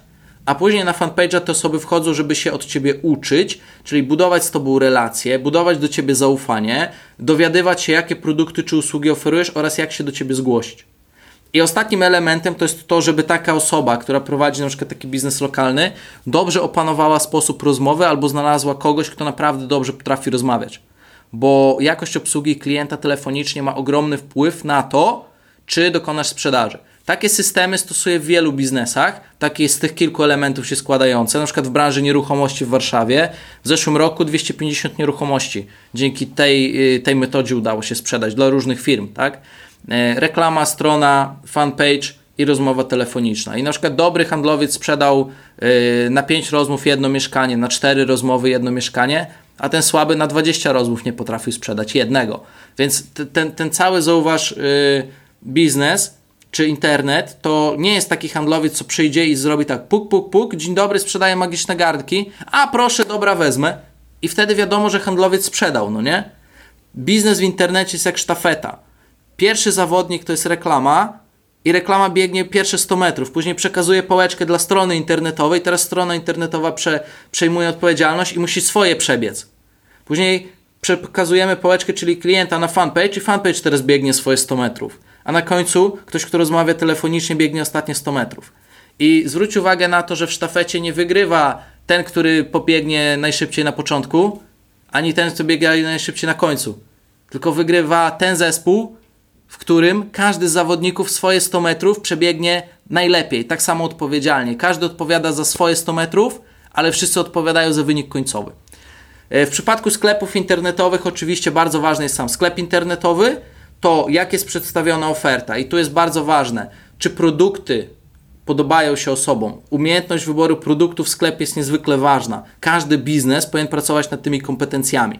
a później na fanpage'a te osoby wchodzą, żeby się od Ciebie uczyć, czyli budować z Tobą relacje, budować do Ciebie zaufanie, dowiadywać się, jakie produkty czy usługi oferujesz oraz jak się do Ciebie zgłosić. I ostatnim elementem to jest to, żeby taka osoba, która prowadzi na przykład taki biznes lokalny, dobrze opanowała sposób rozmowy albo znalazła kogoś, kto naprawdę dobrze potrafi rozmawiać. Bo jakość obsługi klienta telefonicznie ma ogromny wpływ na to, czy dokonasz sprzedaży. Takie systemy stosuję w wielu biznesach, takie z tych kilku elementów się składające, na przykład w branży nieruchomości w Warszawie. W zeszłym roku 250 nieruchomości dzięki tej, y, tej metodzie udało się sprzedać dla różnych firm, tak? E, reklama, strona, fanpage i rozmowa telefoniczna. I na przykład dobry handlowiec sprzedał y, na 5 rozmów jedno mieszkanie, na 4 rozmowy jedno mieszkanie, a ten słaby na 20 rozmów nie potrafił sprzedać jednego. Więc ten, ten cały, zauważ, y, biznes czy internet to nie jest taki handlowiec, co przyjdzie i zrobi tak puk, puk, puk, dzień dobry, sprzedaję magiczne gardki, a proszę, dobra, wezmę. I wtedy wiadomo, że handlowiec sprzedał, no nie? Biznes w internecie jest jak sztafeta. Pierwszy zawodnik to jest reklama i reklama biegnie pierwsze 100 metrów. Później przekazuje pałeczkę dla strony internetowej. Teraz strona internetowa prze, przejmuje odpowiedzialność i musi swoje przebiec. Później przekazujemy pałeczkę, czyli klienta na fanpage i fanpage teraz biegnie swoje 100 metrów. A na końcu ktoś, kto rozmawia telefonicznie, biegnie ostatnie 100 metrów. I zwróć uwagę na to, że w sztafecie nie wygrywa ten, który pobiegnie najszybciej na początku, ani ten, kto biega najszybciej na końcu. Tylko wygrywa ten zespół, w którym każdy z zawodników swoje 100 metrów przebiegnie najlepiej, tak samo odpowiedzialnie. Każdy odpowiada za swoje 100 metrów, ale wszyscy odpowiadają za wynik końcowy. E, W przypadku sklepów internetowych oczywiście bardzo ważny jest sam sklep internetowy, to jak jest przedstawiona oferta i tu jest bardzo ważne, czy produkty podobają się osobom. Umiejętność wyboru produktu w sklepie jest niezwykle ważna. Każdy biznes powinien pracować nad tymi kompetencjami.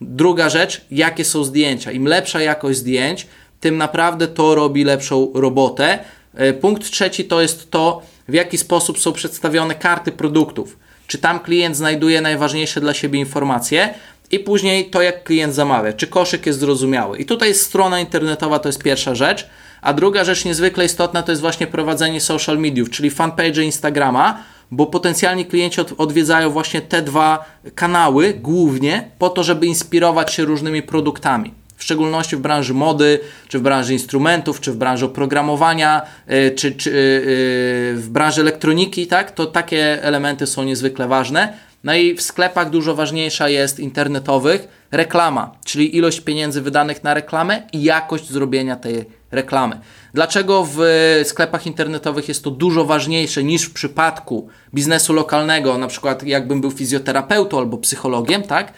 Druga rzecz, jakie są zdjęcia. Im lepsza jakość zdjęć, tym naprawdę to robi lepszą robotę. E, Punkt trzeci to jest to, w jaki sposób są przedstawione karty produktów. Czy tam klient znajduje najważniejsze dla siebie informacje i później to, jak klient zamawia. Czy koszyk jest zrozumiały. I tutaj strona internetowa to jest pierwsza rzecz. A druga rzecz niezwykle istotna to jest właśnie prowadzenie social mediów, czyli fanpage Instagrama, bo potencjalni klienci od, odwiedzają właśnie te dwa kanały głównie po to, żeby inspirować się różnymi produktami. W szczególności w branży mody, czy w branży instrumentów, czy w branży oprogramowania, y, czy, czy y, y, w branży elektroniki, tak? To takie elementy są niezwykle ważne. No i w sklepach dużo ważniejsza jest internetowych reklama, czyli ilość pieniędzy wydanych na reklamę i jakość zrobienia tej reklamy. Dlaczego w sklepach internetowych jest to dużo ważniejsze niż w przypadku biznesu lokalnego, na przykład jakbym był fizjoterapeutą albo psychologiem, tak?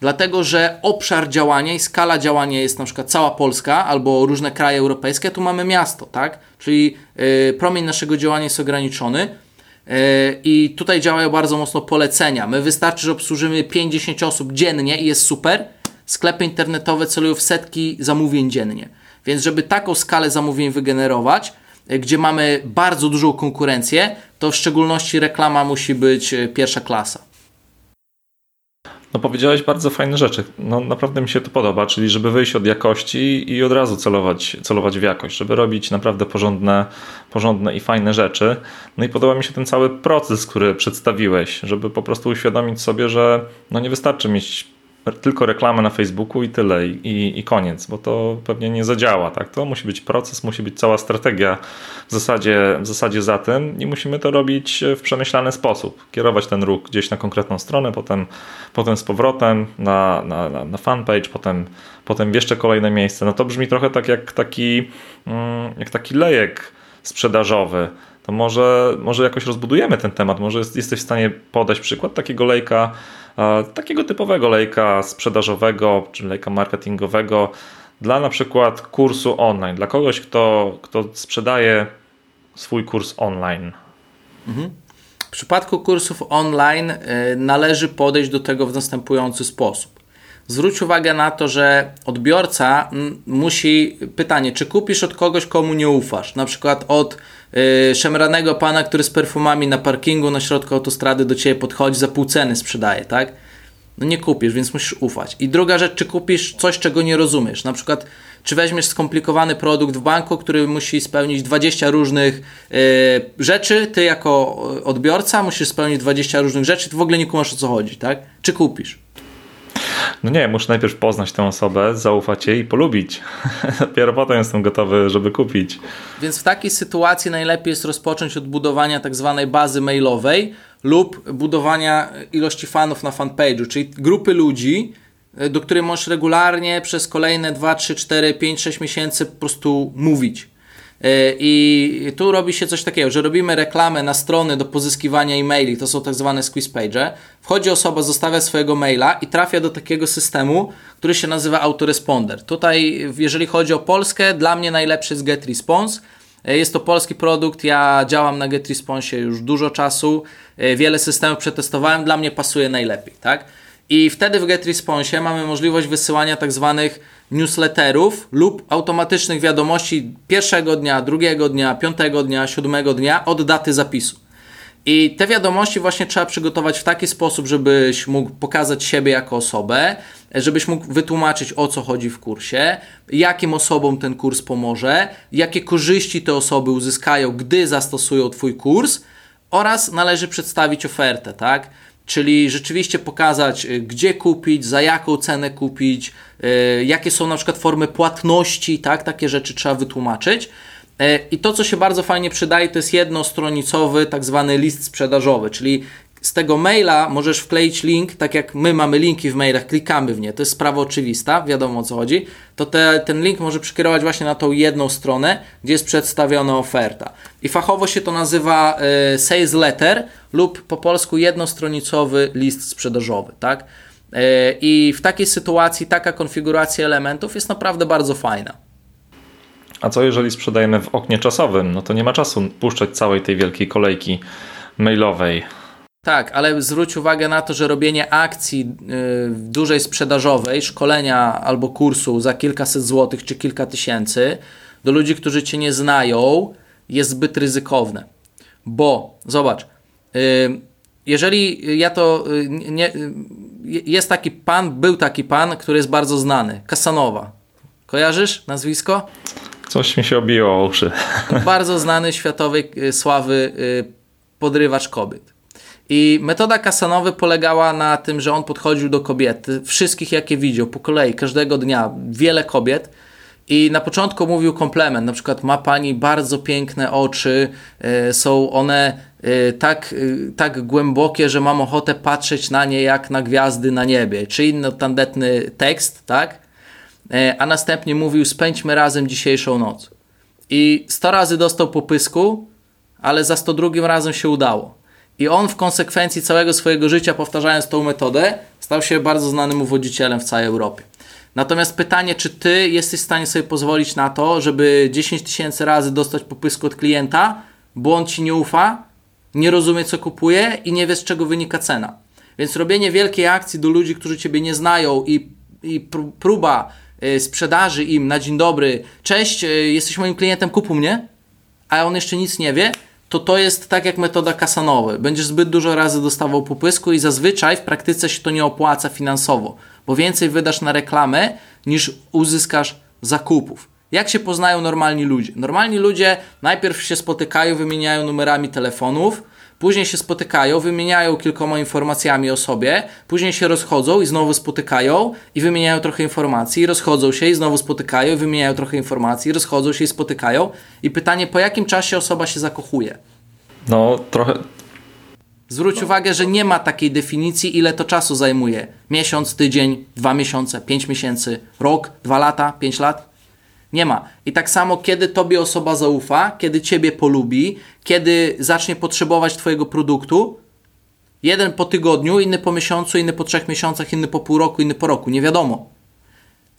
Dlatego, że obszar działania i skala działania jest na przykład cała Polska albo różne kraje europejskie, tu mamy miasto, tak? Czyli y, promień naszego działania jest ograniczony. Yy, I tutaj działają bardzo mocno polecenia. My wystarczy, że obsłużymy 50 osób dziennie i jest super. Sklepy internetowe celują w setki zamówień dziennie. Więc, żeby taką skalę zamówień wygenerować, yy, gdzie mamy bardzo dużą konkurencję, to w szczególności reklama musi być yy, pierwsza klasa. No powiedziałeś bardzo fajne rzeczy. No naprawdę mi się to podoba, czyli żeby wyjść od jakości i od razu celować, celować w jakość, żeby robić naprawdę porządne, porządne i fajne rzeczy. No i podoba mi się ten cały proces, który przedstawiłeś, żeby po prostu uświadomić sobie, że no nie wystarczy mieć tylko reklamę na Facebooku i tyle, i, i koniec, bo to pewnie nie zadziała. Tak? To musi być proces, musi być cała strategia w zasadzie, w zasadzie za tym i musimy to robić w przemyślany sposób. Kierować ten ruch gdzieś na konkretną stronę, potem, potem z powrotem na, na, na, na fanpage, potem, potem w jeszcze kolejne miejsce. No to brzmi trochę tak jak taki, mm, jak taki lejek sprzedażowy to może, może jakoś rozbudujemy ten temat. Może jest, jesteś w stanie podać przykład takiego lejka, takiego typowego lejka sprzedażowego czy lejka marketingowego dla na przykład kursu online, dla kogoś, kto, kto sprzedaje swój kurs online. W przypadku kursów online y, należy podejść do tego w następujący sposób. Zwróć uwagę na to, że odbiorca musi pytanie, czy kupisz od kogoś, komu nie ufasz? Na przykład od y, szemranego pana, który z perfumami na parkingu na środku autostrady do ciebie podchodzi, za pół ceny sprzedaje, tak? No nie kupisz, więc musisz ufać. I druga rzecz, czy kupisz coś, czego nie rozumiesz. Na przykład, czy weźmiesz skomplikowany produkt w banku, który musi spełnić 20 różnych yy, rzeczy, ty jako odbiorca musisz spełnić 20 różnych rzeczy, ty w ogóle nie kumasz o co chodzi, tak? Czy kupisz? No nie, muszę najpierw poznać tę osobę, zaufać jej i polubić. Dopiero potem jestem gotowy, żeby kupić. Więc w takiej sytuacji najlepiej jest rozpocząć od budowania tak zwanej bazy mailowej lub budowania ilości fanów na fanpage'u, czyli grupy ludzi, do której możesz regularnie przez kolejne 2, 3, 4, 5, 6 miesięcy po prostu mówić. E, I tu robi się coś takiego, że robimy reklamę na strony do pozyskiwania e-maili, to są tak zwane squeeze page. Wchodzi osoba, zostawia swojego maila i trafia do takiego systemu, który się nazywa autoresponder. Tutaj, jeżeli chodzi o Polskę, dla mnie najlepszy jest GetResponse. E, jest to polski produkt, ja działam na GetResponse już dużo czasu, e, wiele systemów przetestowałem, dla mnie pasuje najlepiej, tak? I wtedy w GetResponse mamy możliwość wysyłania tak zwanych newsletterów lub automatycznych wiadomości pierwszego dnia, drugiego dnia, piątego dnia, siódmego dnia od daty zapisu. I te wiadomości właśnie trzeba przygotować w taki sposób, żebyś mógł pokazać siebie jako osobę, żebyś mógł wytłumaczyć o co chodzi w kursie, jakim osobom ten kurs pomoże, jakie korzyści te osoby uzyskają, gdy zastosują Twój kurs oraz należy przedstawić ofertę, tak? Czyli rzeczywiście pokazać, y, gdzie kupić, za jaką cenę kupić, yy, jakie są na przykład formy płatności, tak? Takie rzeczy trzeba wytłumaczyć. Yy, I to, co się bardzo fajnie przydaje, to jest jednostronicowy, tak zwany list sprzedażowy, czyli z tego maila możesz wkleić link, tak jak my mamy linki w mailach, klikamy w nie, to jest sprawa oczywista, wiadomo o co chodzi, to te, ten link może przekierować właśnie na tą jedną stronę, gdzie jest przedstawiona oferta. I fachowo się to nazywa y, sales letter lub po polsku jednostronicowy list sprzedażowy, tak? Y, I w takiej sytuacji taka konfiguracja elementów jest naprawdę bardzo fajna. A co jeżeli sprzedajemy w oknie czasowym? No to nie ma czasu puszczać całej tej wielkiej kolejki mailowej. Tak, ale zwróć uwagę na to, że robienie akcji yy, dużej sprzedażowej, szkolenia albo kursu za kilkaset złotych czy kilka tysięcy do ludzi, którzy cię nie znają, jest zbyt ryzykowne. Bo zobacz, yy, jeżeli ja to yy, nie, jest taki pan, był taki pan, który jest bardzo znany, Kasanowa. Kojarzysz nazwisko? Coś mi się obiło o uszy. Bardzo znany światowej y, sławy y, podrywacz kobiet. I metoda Kasanowy polegała na tym, że on podchodził do kobiet, wszystkich jakie widział, po kolei, każdego dnia, wiele kobiet. I na początku mówił komplement, na przykład ma pani bardzo piękne oczy, y, są one y, tak, y, tak głębokie, że mam ochotę patrzeć na nie jak na gwiazdy na niebie, czy inny tandetny tekst, tak? A następnie mówił spędźmy razem dzisiejszą noc. I 100 razy dostał po pysku, ale za 102 razem się udało. I on w konsekwencji całego swojego życia, powtarzając tą metodę, stał się bardzo znanym uwodzicielem w całej Europie. Natomiast pytanie, czy ty jesteś w stanie sobie pozwolić na to, żeby 10 tysięcy razy dostać popysku od klienta, bo on ci nie ufa, nie rozumie co kupuje i nie wie z czego wynika cena. Więc robienie wielkiej akcji do ludzi, którzy ciebie nie znają i, i próba y, sprzedaży im na dzień dobry, cześć, y, jesteś moim klientem, kupu mnie, a on jeszcze nic nie wie, to to jest tak jak metoda kasanowa. Będziesz zbyt dużo razy dostawał popysku i zazwyczaj w praktyce się to nie opłaca finansowo, bo więcej wydasz na reklamę niż uzyskasz zakupów. Jak się poznają normalni ludzie? Normalni ludzie najpierw się spotykają, wymieniają numerami telefonów, później się spotykają, wymieniają kilkoma informacjami o sobie, później się rozchodzą i znowu spotykają i wymieniają trochę informacji, rozchodzą się i znowu spotykają, wymieniają trochę informacji, rozchodzą się i spotykają. I pytanie, po jakim czasie osoba się zakochuje? No, trochę. Zwróć uwagę, że nie ma takiej definicji, ile to czasu zajmuje. Miesiąc, tydzień, dwa miesiące, pięć miesięcy, rok, dwa lata, pięć lat. Nie ma. I tak samo, kiedy tobie osoba zaufa, kiedy ciebie polubi, kiedy zacznie potrzebować twojego produktu, jeden po tygodniu, inny po miesiącu, inny po trzech miesiącach, inny po pół roku, inny po roku. Nie wiadomo.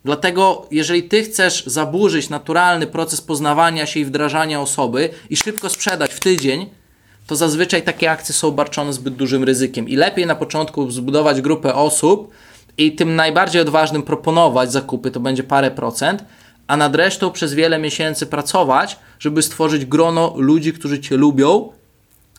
Dlatego, jeżeli ty chcesz zaburzyć naturalny proces poznawania się i wdrażania osoby i szybko sprzedać w tydzień, to zazwyczaj takie akcje są obarczone zbyt dużym ryzykiem. I lepiej na początku zbudować grupę osób i tym najbardziej odważnym proponować zakupy, to będzie parę procent, a nad resztą przez wiele miesięcy pracować, żeby stworzyć grono ludzi, którzy Cię lubią,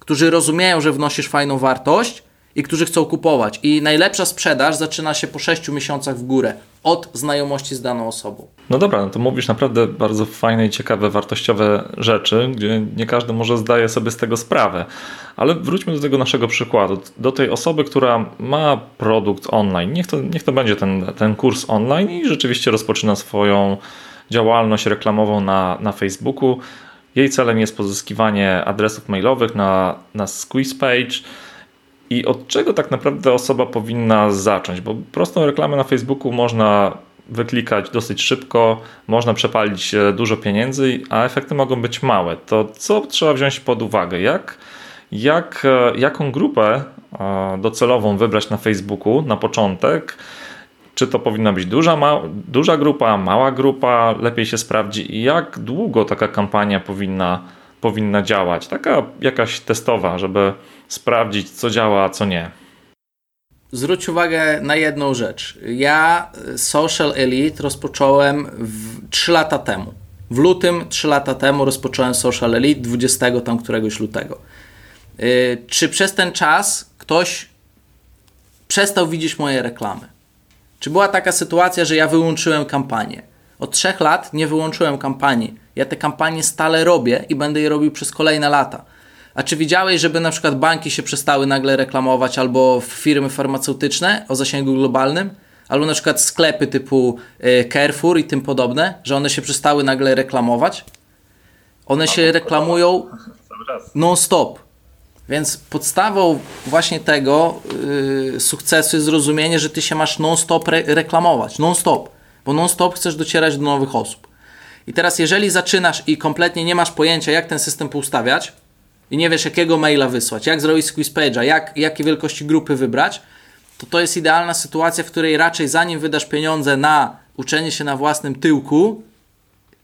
którzy rozumieją, że wnosisz fajną wartość i którzy chcą kupować. I najlepsza sprzedaż zaczyna się po 6 miesiącach w górę od znajomości z daną osobą. No dobra, no to mówisz naprawdę bardzo fajne i ciekawe, wartościowe rzeczy, gdzie nie każdy może zdaje sobie z tego sprawę. Ale wróćmy do tego naszego przykładu, do tej osoby, która ma produkt online. Niech to, niech to będzie ten, ten kurs online i rzeczywiście rozpoczyna swoją działalność reklamową na, na Facebooku. Jej celem jest pozyskiwanie adresów mailowych na, na squeeze page. I od czego tak naprawdę osoba powinna zacząć? Bo prostą reklamę na Facebooku można wyklikać dosyć szybko, można przepalić dużo pieniędzy, a efekty mogą być małe. To co trzeba wziąć pod uwagę? Jak, jak, jaką grupę e, docelową wybrać na Facebooku na początek? Czy to powinna być duża, ma, duża grupa, mała grupa, lepiej się sprawdzi i jak długo taka kampania powinna, powinna działać? Taka jakaś testowa, żeby sprawdzić, co działa, a co nie. Zwróć uwagę na jedną rzecz. Ja Social Elite rozpocząłem w, 3 lata temu. W lutym 3 lata temu rozpocząłem Social Elite, 20 tam któregoś lutego. Yy, czy przez ten czas ktoś przestał widzieć moje reklamy? Czy była taka sytuacja, że ja wyłączyłem kampanię? Od trzech lat nie wyłączyłem kampanii. Ja te kampanie stale robię i będę je robił przez kolejne lata. A czy widziałeś, żeby na przykład banki się przestały nagle reklamować albo firmy farmaceutyczne o zasięgu globalnym? Albo na przykład sklepy typu e, Carrefour i tym podobne, że one się przestały nagle reklamować? One się reklamują non-stop. Więc podstawą właśnie tego yy, sukcesu jest zrozumienie, że ty się masz non-stop re reklamować. Non-stop. Bo non-stop chcesz docierać do nowych osób. I teraz, jeżeli zaczynasz i kompletnie nie masz pojęcia, jak ten system poustawiać, i nie wiesz, jakiego maila wysłać, jak zrobić squeeze page'a, jak, jakie wielkości grupy wybrać, to to jest idealna sytuacja, w której raczej zanim wydasz pieniądze na uczenie się na własnym tyłku,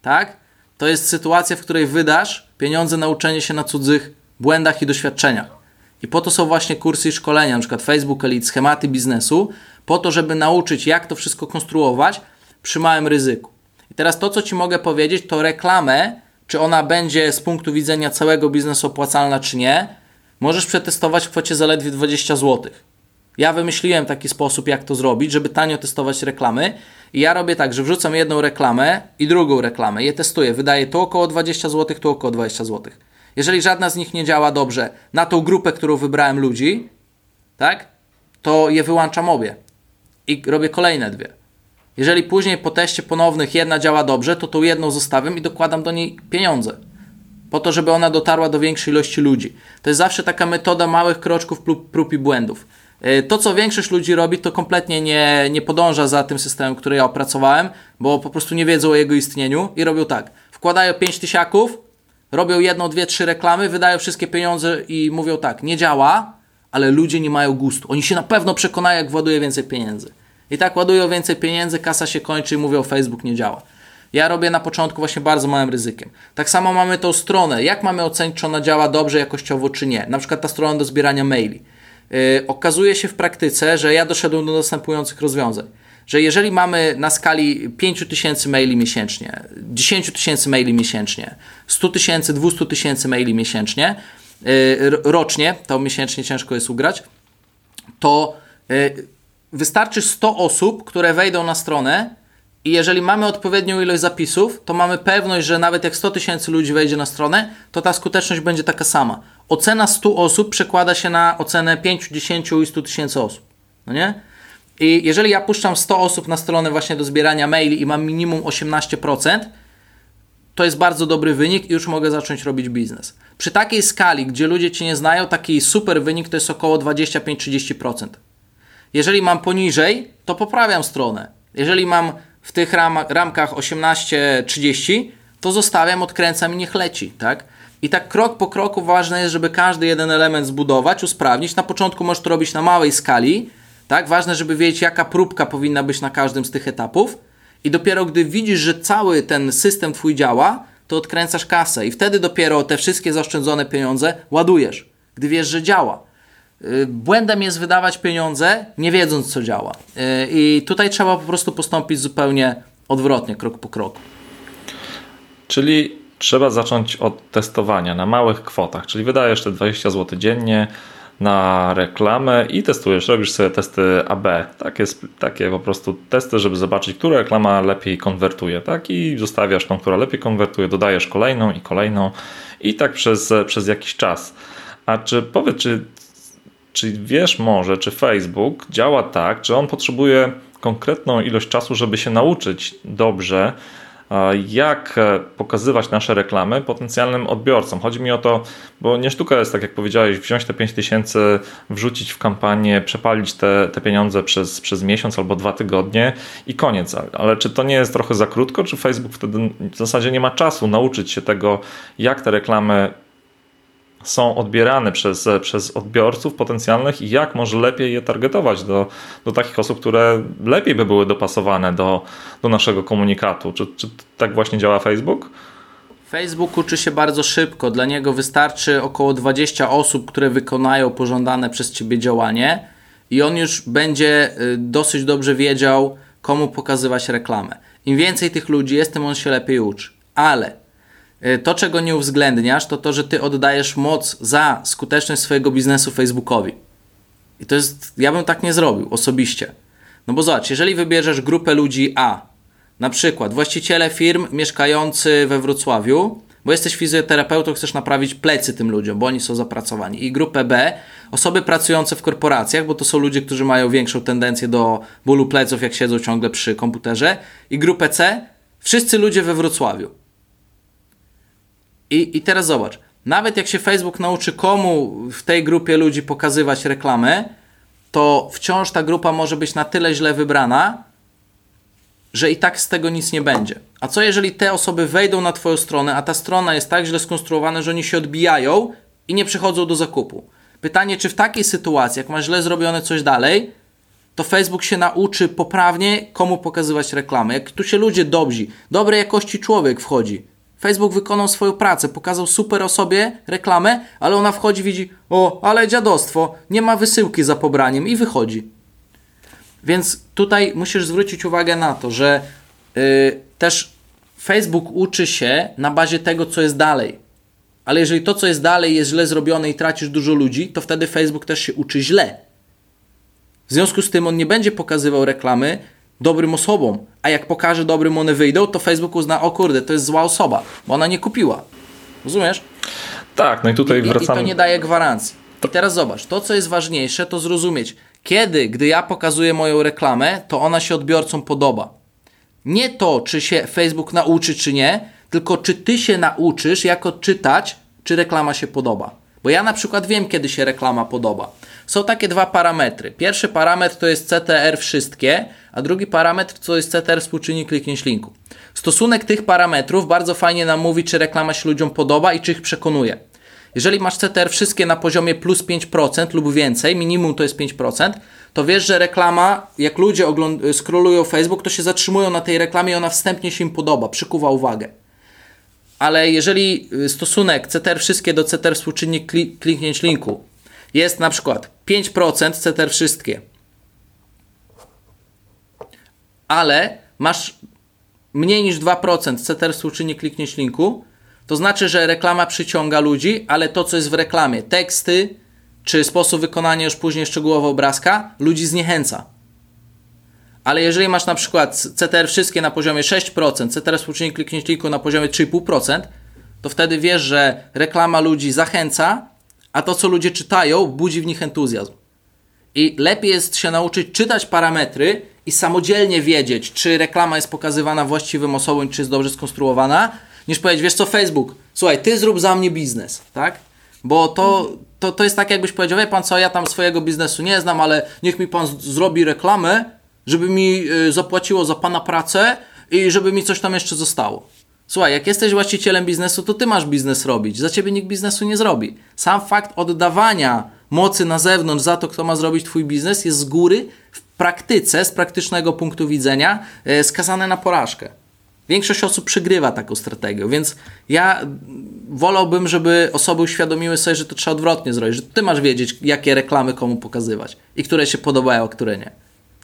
tak, to jest sytuacja, w której wydasz pieniądze na uczenie się na cudzych błędach i doświadczeniach. I po to są właśnie kursy i szkolenia, przykład Facebook Elite, schematy biznesu, po to, żeby nauczyć, jak to wszystko konstruować przy małym ryzyku. I teraz to, co Ci mogę powiedzieć, to reklamę czy ona będzie z punktu widzenia całego biznesu opłacalna, czy nie, możesz przetestować w kwocie zaledwie 20 zł. Ja wymyśliłem taki sposób, jak to zrobić, żeby tanio testować reklamy. I ja robię tak, że wrzucam jedną reklamę i drugą reklamę. Je testuję. Wydaję tu około 20 zł, tu około 20 zł. Jeżeli żadna z nich nie działa dobrze na tą grupę, którą wybrałem ludzi, tak, to je wyłączam obie. I robię kolejne dwie. Jeżeli później po teście ponownych jedna działa dobrze, to tą jedną zostawiam i dokładam do niej pieniądze. Po to, żeby ona dotarła do większej ilości ludzi. To jest zawsze taka metoda małych kroczków, prób, prób i błędów. E, to, co większość ludzi robi, to kompletnie nie, nie podąża za tym systemem, który ja opracowałem, bo po prostu nie wiedzą o jego istnieniu i robią tak. Wkładają 5 tysiaków, robią jedną, dwie, trzy reklamy, wydają wszystkie pieniądze i mówią tak, nie działa, ale ludzie nie mają gustu. Oni się na pewno przekonają, jak właduje więcej pieniędzy. I tak ładują więcej pieniędzy, kasa się kończy i mówią, Facebook nie działa. Ja robię na początku właśnie bardzo małym ryzykiem. Tak samo mamy tą stronę. Jak mamy ocenić, czy ona działa dobrze jakościowo, czy nie? Na przykład ta strona do zbierania maili. Yy, okazuje się w praktyce, że ja doszedłem do następujących rozwiązań. Że jeżeli mamy na skali 5000 maili miesięcznie, 10 tysięcy maili miesięcznie, 100 tysięcy, 200 tysięcy maili miesięcznie, yy, rocznie, to miesięcznie ciężko jest ugrać, to yy, wystarczy 100 osób, które wejdą na stronę i jeżeli mamy odpowiednią ilość zapisów, to mamy pewność, że nawet jak 100 tysięcy ludzi wejdzie na stronę, to ta skuteczność będzie taka sama. Ocena 100 osób przekłada się na ocenę 5, 10 i 100 tysięcy osób. No nie? I jeżeli ja puszczam 100 osób na stronę właśnie do zbierania maili i mam minimum 18%, to jest bardzo dobry wynik i już mogę zacząć robić biznes. Przy takiej skali, gdzie ludzie Cię nie znają, taki super wynik to jest około 25-30%. Jeżeli mam poniżej, to poprawiam stronę. Jeżeli mam w tych ram ramkach 18-30, to zostawiam, odkręcam i niech leci, tak? I tak krok po kroku ważne jest, żeby każdy jeden element zbudować, usprawnić. Na początku możesz to robić na małej skali, tak? Ważne, żeby wiedzieć, jaka próbka powinna być na każdym z tych etapów. I dopiero gdy widzisz, że cały ten system twój działa, to odkręcasz kasę i wtedy dopiero te wszystkie zaoszczędzone pieniądze ładujesz, gdy wiesz, że działa. Y, błędem jest wydawać pieniądze, nie wiedząc, co działa. Y, I tutaj trzeba po prostu postąpić zupełnie odwrotnie, krok po kroku. Czyli trzeba zacząć od testowania na małych kwotach, czyli wydajesz te 20 zł dziennie, na reklamę i testujesz, robisz sobie testy AB, takie, takie po prostu testy, żeby zobaczyć, która reklama lepiej konwertuje, tak? I zostawiasz tą, która lepiej konwertuje, dodajesz kolejną i kolejną i tak przez, przez jakiś czas. A czy powiedz, czy, czy wiesz może, czy Facebook działa tak, czy on potrzebuje konkretną ilość czasu, żeby się nauczyć dobrze, jak e, pokazywać nasze reklamy potencjalnym odbiorcom. Chodzi mi o to, bo nie sztuka jest, tak jak powiedziałeś, wziąć te 5000, wrzucić w kampanię, przepalić te, te pieniądze przez, przez miesiąc albo dwa tygodnie i koniec. Ale czy to nie jest trochę za krótko, czy Facebook wtedy w zasadzie nie ma czasu nauczyć się tego, jak te reklamy są odbierane przez, przez odbiorców potencjalnych i jak może lepiej je targetować do, do takich osób, które lepiej by były dopasowane do, do naszego komunikatu. Czy, czy tak właśnie działa Facebook? Facebook uczy się bardzo szybko. Dla niego wystarczy około 20 osób, które wykonają pożądane przez ciebie działanie, i on już będzie y, dosyć dobrze wiedział, komu pokazywać reklamę. Im więcej tych ludzi jest, tym on się lepiej uczy. Ale to, czego nie uwzględniasz, to to, że ty oddajesz moc za skuteczność swojego biznesu Facebookowi. I to jest, ja bym tak nie zrobił osobiście. No bo zobacz, jeżeli wybierzesz grupę ludzi A, na przykład właściciele firm mieszkający we Wrocławiu, bo jesteś fizjoterapeutą, chcesz naprawić plecy tym ludziom, bo oni są zapracowani. I grupę B, osoby pracujące w korporacjach, bo to są ludzie, którzy mają większą tendencję do bólu pleców, jak siedzą ciągle przy komputerze. I grupę C, wszyscy ludzie we Wrocławiu. I, I teraz zobacz, nawet jak się Facebook nauczy komu w tej grupie ludzi pokazywać reklamy, to wciąż ta grupa może być na tyle źle wybrana, że i tak z tego nic nie będzie. A co jeżeli te osoby wejdą na Twoją stronę, a ta strona jest tak źle skonstruowana, że oni się odbijają i nie przychodzą do zakupu? Pytanie, czy w takiej sytuacji, jak masz źle zrobione coś dalej, to Facebook się nauczy poprawnie, komu pokazywać reklamy. Jak tu się ludzie dobrzy, dobrej jakości człowiek wchodzi, Facebook wykonał swoją pracę, pokazał super osobie reklamę, ale ona wchodzi, widzi, o, ale dziadostwo, nie ma wysyłki za pobraniem i wychodzi. Więc tutaj musisz zwrócić uwagę na to, że yy, też Facebook uczy się na bazie tego, co jest dalej. Ale jeżeli to, co jest dalej, jest źle zrobione i tracisz dużo ludzi, to wtedy Facebook też się uczy źle. W związku z tym on nie będzie pokazywał reklamy, dobrym osobom, a jak pokaże dobrym one wyjdą, to Facebook uzna, o kurde, to jest zła osoba, bo ona nie kupiła. Rozumiesz? Tak, no i tutaj I, wracamy... I to nie daje gwarancji. I teraz zobacz, to co jest ważniejsze, to zrozumieć, kiedy, gdy ja pokazuję moją reklamę, to ona się odbiorcom podoba. Nie to, czy się Facebook nauczy, czy nie, tylko czy ty się nauczysz, jak odczytać, czy reklama się podoba. Bo ja na przykład wiem, kiedy się reklama podoba. Są takie dwa parametry. Pierwszy parametr to jest CTR wszystkie, a drugi parametr to jest CTR współczynnik kliknięć linku. Stosunek tych parametrów bardzo fajnie nam mówi, czy reklama się ludziom podoba i czy ich przekonuje. Jeżeli masz CTR wszystkie na poziomie plus 5% lub więcej, minimum to jest 5%, to wiesz, że reklama, jak ludzie ogląd- scrollują Facebook, to się zatrzymują na tej reklamie i ona wstępnie się im podoba, przykuwa uwagę. Ale jeżeli y, stosunek CTR wszystkie do CTR współczynnik kliknięć linku jest na przykład 5% CTR wszystkie, ale masz mniej niż 2% CTR współczynnik kliknięć linku, to znaczy, że reklama przyciąga ludzi, ale to, co jest w reklamie, teksty czy sposób wykonania już później szczegółowo obrazka, ludzi zniechęca. Ale jeżeli masz na przykład CTR wszystkie na poziomie 6%, CTR współczynnik kliknięć linku na poziomie 3,5%, to wtedy wiesz, że reklama ludzi zachęca, a to, co ludzie czytają, budzi w nich entuzjazm. I lepiej jest się nauczyć czytać parametry i samodzielnie wiedzieć, czy reklama jest pokazywana właściwym osobom, czy jest dobrze skonstruowana, niż powiedzieć, wiesz co, Facebook, słuchaj, ty zrób za mnie biznes, tak? Bo to, to, to jest tak, jakbyś powiedział, wie pan co, ja tam swojego biznesu nie znam, ale niech mi pan zrobi reklamę, żeby mi y, zapłaciło za pana pracę i żeby mi coś tam jeszcze zostało. Słuchaj, jak jesteś właścicielem biznesu, to ty masz biznes robić. Za ciebie nikt biznesu nie zrobi. Sam fakt oddawania mocy na zewnątrz za to, kto ma zrobić twój biznes, jest z góry w praktyce, z praktycznego punktu widzenia, e, skazane na porażkę. Większość osób przegrywa taką strategią, więc ja wolałbym, żeby osoby uświadomiły sobie, że to trzeba odwrotnie zrobić, że ty masz wiedzieć, jakie reklamy komu pokazywać i które się podobają, a które nie.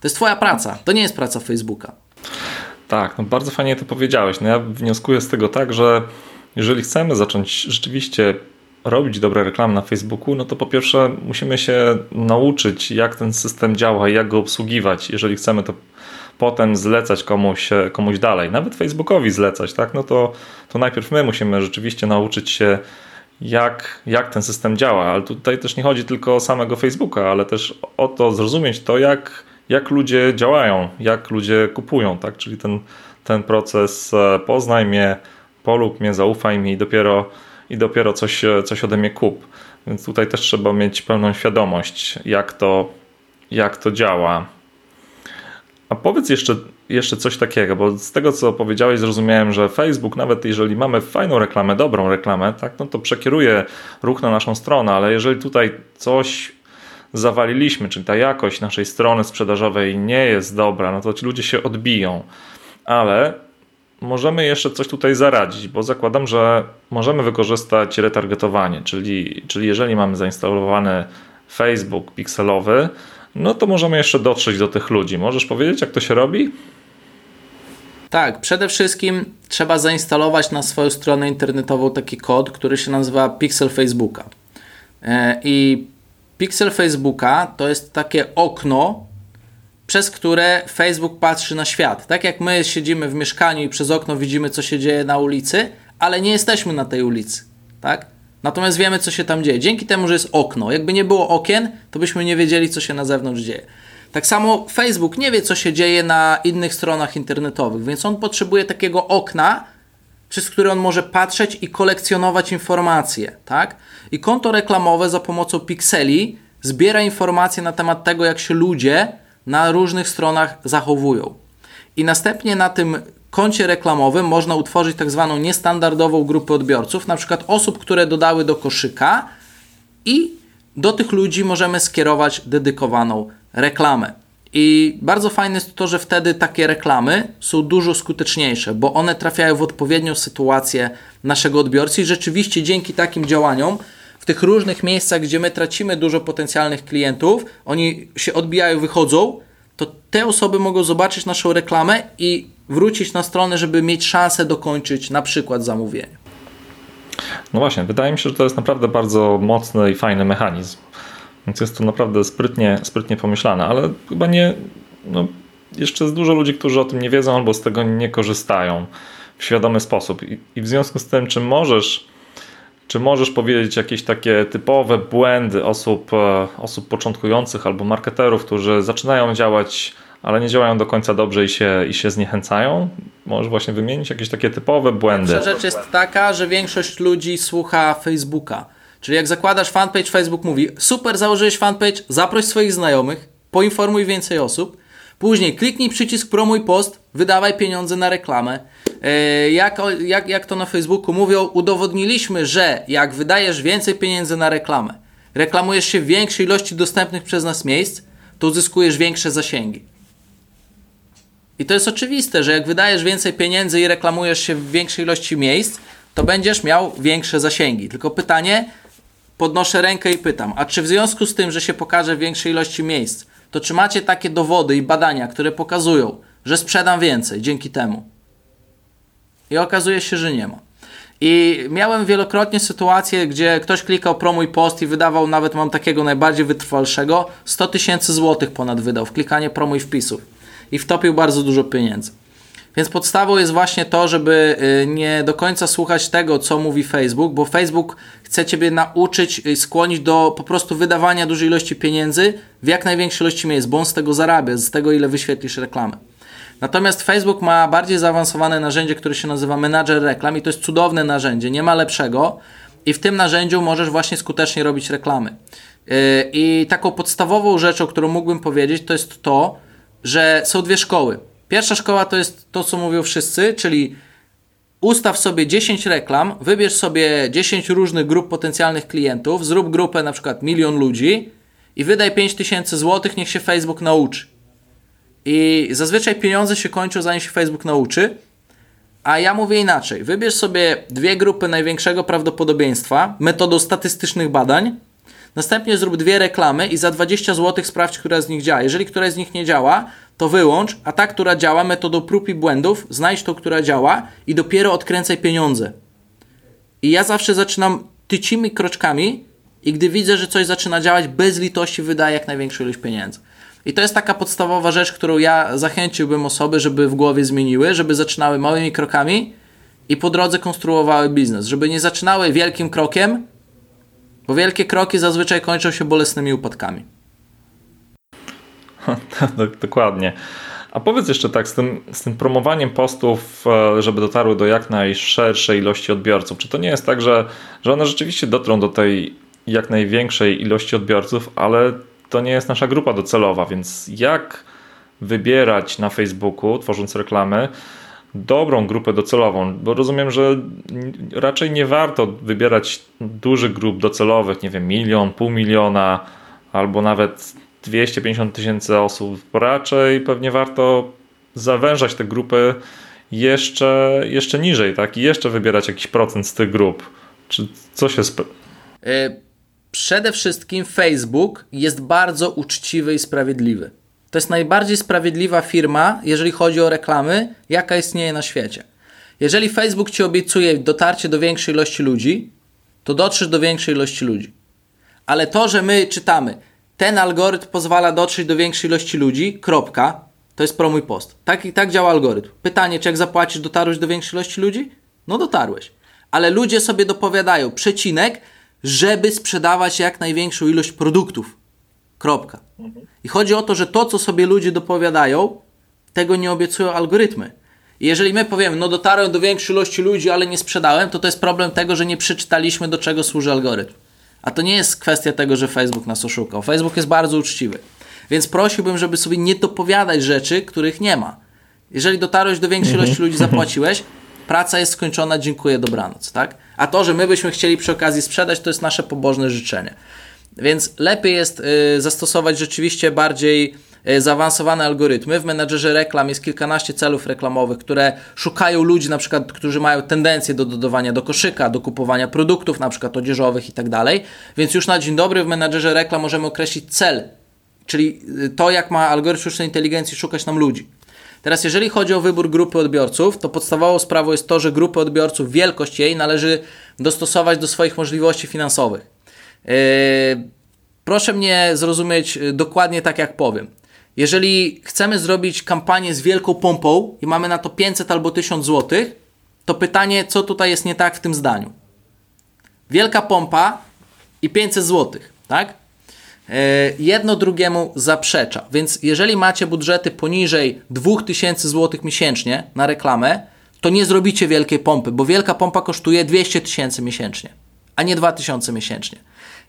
To jest twoja praca, to nie jest praca Facebooka. Tak, no bardzo fajnie to powiedziałeś. No ja wnioskuję z tego tak, że jeżeli chcemy zacząć rzeczywiście robić dobre reklamy na Facebooku, no to po pierwsze musimy się nauczyć, jak ten system działa i jak go obsługiwać, jeżeli chcemy to potem zlecać komuś, komuś dalej, nawet Facebookowi zlecać, tak? No to, to najpierw my musimy rzeczywiście nauczyć się, jak, jak ten system działa, ale tutaj też nie chodzi tylko o samego Facebooka, ale też o to zrozumieć to, jak, jak ludzie działają, jak ludzie kupują, tak? Czyli ten, ten proces e, poznaj mnie, polub mnie, zaufaj mi i dopiero, i dopiero coś, coś ode mnie kup. Więc tutaj też trzeba mieć pełną świadomość, jak to, jak to działa. A powiedz jeszcze, jeszcze coś takiego, bo z tego co powiedziałeś, zrozumiałem, że Facebook, nawet jeżeli mamy fajną reklamę, dobrą reklamę, tak, no to przekieruje ruch na naszą stronę, ale jeżeli tutaj coś zawaliliśmy, czyli ta jakość naszej strony sprzedażowej nie jest dobra, no to ci ludzie się odbiją. Ale możemy jeszcze coś tutaj zaradzić, bo zakładam, że możemy wykorzystać retargetowanie, czyli, czyli jeżeli mamy zainstalowany Facebook pikselowy, no to możemy jeszcze dotrzeć do tych ludzi. Możesz powiedzieć, jak to się robi? Tak, przede wszystkim trzeba zainstalować na swoją stronę internetową taki kod, który się nazywa Pixel Facebooka. E, I Pixel Facebooka to jest takie okno, przez które Facebook patrzy na świat. Tak jak my siedzimy w mieszkaniu i przez okno widzimy, co się dzieje na ulicy, ale nie jesteśmy na tej ulicy. Tak? Natomiast wiemy, co się tam dzieje. Dzięki temu, że jest okno. Jakby nie było okien, to byśmy nie wiedzieli, co się na zewnątrz dzieje. Tak samo Facebook nie wie, co się dzieje na innych stronach internetowych, więc on potrzebuje takiego okna, przez które on może patrzeć i kolekcjonować informacje, tak? I konto reklamowe za pomocą pikseli zbiera informacje na temat tego, jak się ludzie na różnych stronach zachowują. I następnie na tym koncie reklamowym można utworzyć tak zwaną niestandardową grupę odbiorców, na przykład osób, które dodały do koszyka i do tych ludzi możemy skierować dedykowaną reklamę. I bardzo fajne jest to, że wtedy takie reklamy są dużo skuteczniejsze, bo one trafiają w odpowiednią sytuację naszego odbiorcy i rzeczywiście dzięki takim działaniom w tych różnych miejscach, gdzie my tracimy dużo potencjalnych klientów, oni się odbijają, wychodzą, to te osoby mogą zobaczyć naszą reklamę i wrócić na stronę, żeby mieć szansę dokończyć na przykład zamówienie. No właśnie, wydaje mi się, że to jest naprawdę bardzo mocny i fajny mechanizm. Więc jest to naprawdę sprytnie, sprytnie pomyślane, ale chyba nie. No, jeszcze jest dużo ludzi, którzy o tym nie wiedzą albo z tego nie korzystają w świadomy sposób. I, i w związku z tym, czy możesz. Czy możesz powiedzieć jakieś takie typowe błędy osób, e, osób początkujących albo marketerów, którzy zaczynają działać ale nie działają do końca dobrze i się, i się zniechęcają? Możesz właśnie wymienić jakieś takie typowe błędy? Pierwsza rzecz jest taka, że większość ludzi słucha Facebooka. Czyli jak zakładasz fanpage, Facebook mówi: Super, założyłeś fanpage, zaproś swoich znajomych, poinformuj więcej osób. Później kliknij przycisk promuj post, wydawaj pieniądze na reklamę. E, jak, jak, jak to na Facebooku mówią, udowodniliśmy, że jak wydajesz więcej pieniędzy na reklamę, reklamujesz się w większej ilości dostępnych przez nas miejsc, to uzyskujesz większe zasięgi. I to jest oczywiste, że jak wydajesz więcej pieniędzy i reklamujesz się w większej ilości miejsc, to będziesz miał większe zasięgi. Tylko pytanie, podnoszę rękę i pytam, a czy w związku z tym, że się pokaże większej ilości miejsc, to czy macie takie dowody i badania, które pokazują, że sprzedam więcej dzięki temu? I okazuje się, że nie ma. I miałem wielokrotnie sytuację, gdzie ktoś klikał promuj post i wydawał, nawet mam takiego najbardziej wytrwalszego, 100 tysięcy złotych ponad wydał w klikanie promuj wpisów i wtopił bardzo dużo pieniędzy. Więc podstawą jest właśnie to, żeby y, nie do końca słuchać tego, co mówi Facebook, bo Facebook chce Ciebie nauczyć, y, skłonić do po prostu wydawania dużej ilości pieniędzy w jak największej ilości miejsc, bo on z tego zarabia, z tego ile wyświetlisz reklamy. Natomiast Facebook ma bardziej zaawansowane narzędzie, które się nazywa Manager Reklam i to jest cudowne narzędzie, nie ma lepszego i w tym narzędziu możesz właśnie skutecznie robić reklamy. Y, I taką podstawową rzeczą, którą mógłbym powiedzieć, to jest to, że są dwie szkoły. Pierwsza szkoła to jest to, co mówią wszyscy, czyli ustaw sobie 10 reklam, wybierz sobie 10 różnych grup potencjalnych klientów, zrób grupę na przykład milion ludzi i wydaj 5000 zł, niech się Facebook nauczy. I zazwyczaj pieniądze się kończą, zanim się Facebook nauczy. A ja mówię inaczej. Wybierz sobie dwie grupy największego prawdopodobieństwa metodą statystycznych badań Następnie zrób dwie reklamy i za 20 zł sprawdź, która z nich działa. Jeżeli któraś z nich nie działa, to wyłącz, a ta, która działa metodą prób i błędów, znajdź tą, która działa i dopiero odkręcaj pieniądze. I ja zawsze zaczynam tycimi kroczkami i gdy widzę, że coś zaczyna działać, bez litości wydaję jak największą ilość pieniędzy. I to jest taka podstawowa rzecz, którą ja zachęciłbym osoby, żeby w głowie zmieniły, żeby zaczynały małymi krokami i po drodze konstruowały biznes, żeby nie zaczynały wielkim krokiem, bo wielkie kroki zazwyczaj kończą się bolesnymi upadkami. Dokładnie. A powiedz jeszcze tak, z tym, z tym promowaniem postów, e, żeby dotarły do jak najszerszej ilości odbiorców, czy to nie jest tak, że, że one rzeczywiście dotrą do tej jak największej ilości odbiorców, ale to nie jest nasza grupa docelowa, więc jak wybierać na Facebooku, tworząc reklamy, dobrą grupę docelową, bo rozumiem, że raczej nie warto wybierać dużych grup docelowych, nie wiem, milion, pół miliona albo nawet 250 tysięcy osób. Raczej pewnie warto zawężać te grupy jeszcze, jeszcze niżej, tak? I jeszcze wybierać jakiś procent z tych grup. Czy co się. Spe- Przede wszystkim Facebook jest bardzo uczciwy i sprawiedliwy. To jest najbardziej sprawiedliwa firma, jeżeli chodzi o reklamy, jaka istnieje na świecie. Jeżeli Facebook ci obiecuje dotarcie do większej ilości ludzi, to dotrzesz do większej ilości ludzi. Ale to, że my czytamy, ten algorytm pozwala dotrzeć do większej ilości ludzi, kropka, to jest promuj post. Tak tak działa algorytm. Pytanie, czy jak zapłacisz, dotarłeś do większej ilości ludzi? No dotarłeś. Ale ludzie sobie dopowiadają, przecinek, żeby sprzedawać jak największą ilość produktów. Kropka. I chodzi o to, że to, co sobie ludzie dopowiadają, tego nie obiecują algorytmy. I jeżeli my powiemy, no dotarłem do większej ilości ludzi, ale nie sprzedałem, to to jest problem tego, że nie przeczytaliśmy, do czego służy algorytm. A to nie jest kwestia tego, że Facebook nas oszukał. Facebook jest bardzo uczciwy. Więc prosiłbym, żeby sobie nie dopowiadać rzeczy, których nie ma. Jeżeli dotarłeś do większej ilości ludzi, zapłaciłeś, praca jest skończona, dziękuję, dobranoc, tak? A to, że my byśmy chcieli przy okazji sprzedać, to jest nasze pobożne życzenie. Więc lepiej jest y, zastosować rzeczywiście bardziej zaawansowane algorytmy. W menedżerze reklam jest kilkanaście celów reklamowych, które szukają ludzi, na przykład, którzy mają tendencję do dodawania do koszyka, do kupowania produktów, na przykład odzieżowych i tak dalej. Więc już na dzień dobry w menedżerze reklam możemy określić cel, czyli y, to, jak ma algorytm sztucznej inteligencji szukać nam ludzi. Teraz, jeżeli chodzi o wybór grupy odbiorców, to podstawową sprawą jest to, że grupy odbiorców, wielkość jej należy dostosować do swoich możliwości finansowych. Yy, proszę mnie zrozumieć yy, dokładnie tak, jak powiem. Jeżeli chcemy zrobić kampanię z wielką pompą i mamy na to 500 albo 1000 zł, to pytanie, co tutaj jest nie tak w tym zdaniu? Wielka pompa i 500 zł, tak? E, jedno drugiemu zaprzecza. Więc jeżeli macie budżety poniżej 2000 zł miesięcznie na reklamę, to nie zrobicie wielkiej pompy, bo wielka pompa kosztuje 200 tysięcy miesięcznie, a nie 2000 miesięcznie.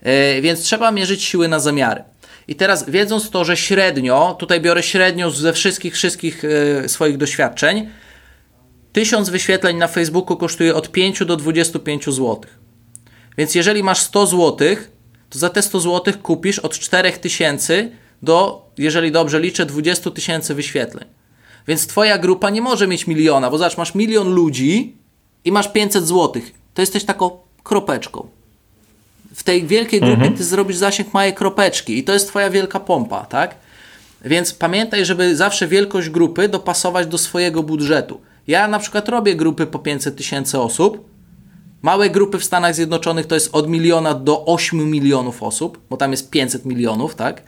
E, więc trzeba mierzyć siły na zamiary. I teraz wiedząc to, że średnio, tutaj biorę średnią ze wszystkich, wszystkich e, swoich doświadczeń, 1000 wyświetleń na Facebooku kosztuje od 5 do 25 zł. Więc jeżeli masz 100 złotych, to za te 100 zł kupisz od 4000 do, jeżeli dobrze liczę, 20 tysięcy wyświetleń. Więc twoja grupa nie może mieć miliona, bo zobacz, masz milion ludzi i masz 500 zł. To jesteś taką kropeczką. W tej wielkiej grupie mhm. ty zrobisz zasięg małej kropeczki i to jest twoja wielka pompa, tak? Więc pamiętaj, żeby zawsze wielkość grupy dopasować do swojego budżetu. Ja na przykład robię grupy po 500 tysięcy osób, Małe grupy w Stanach Zjednoczonych to jest od miliona do 8 milionów osób, bo tam jest 500 milionów, tak?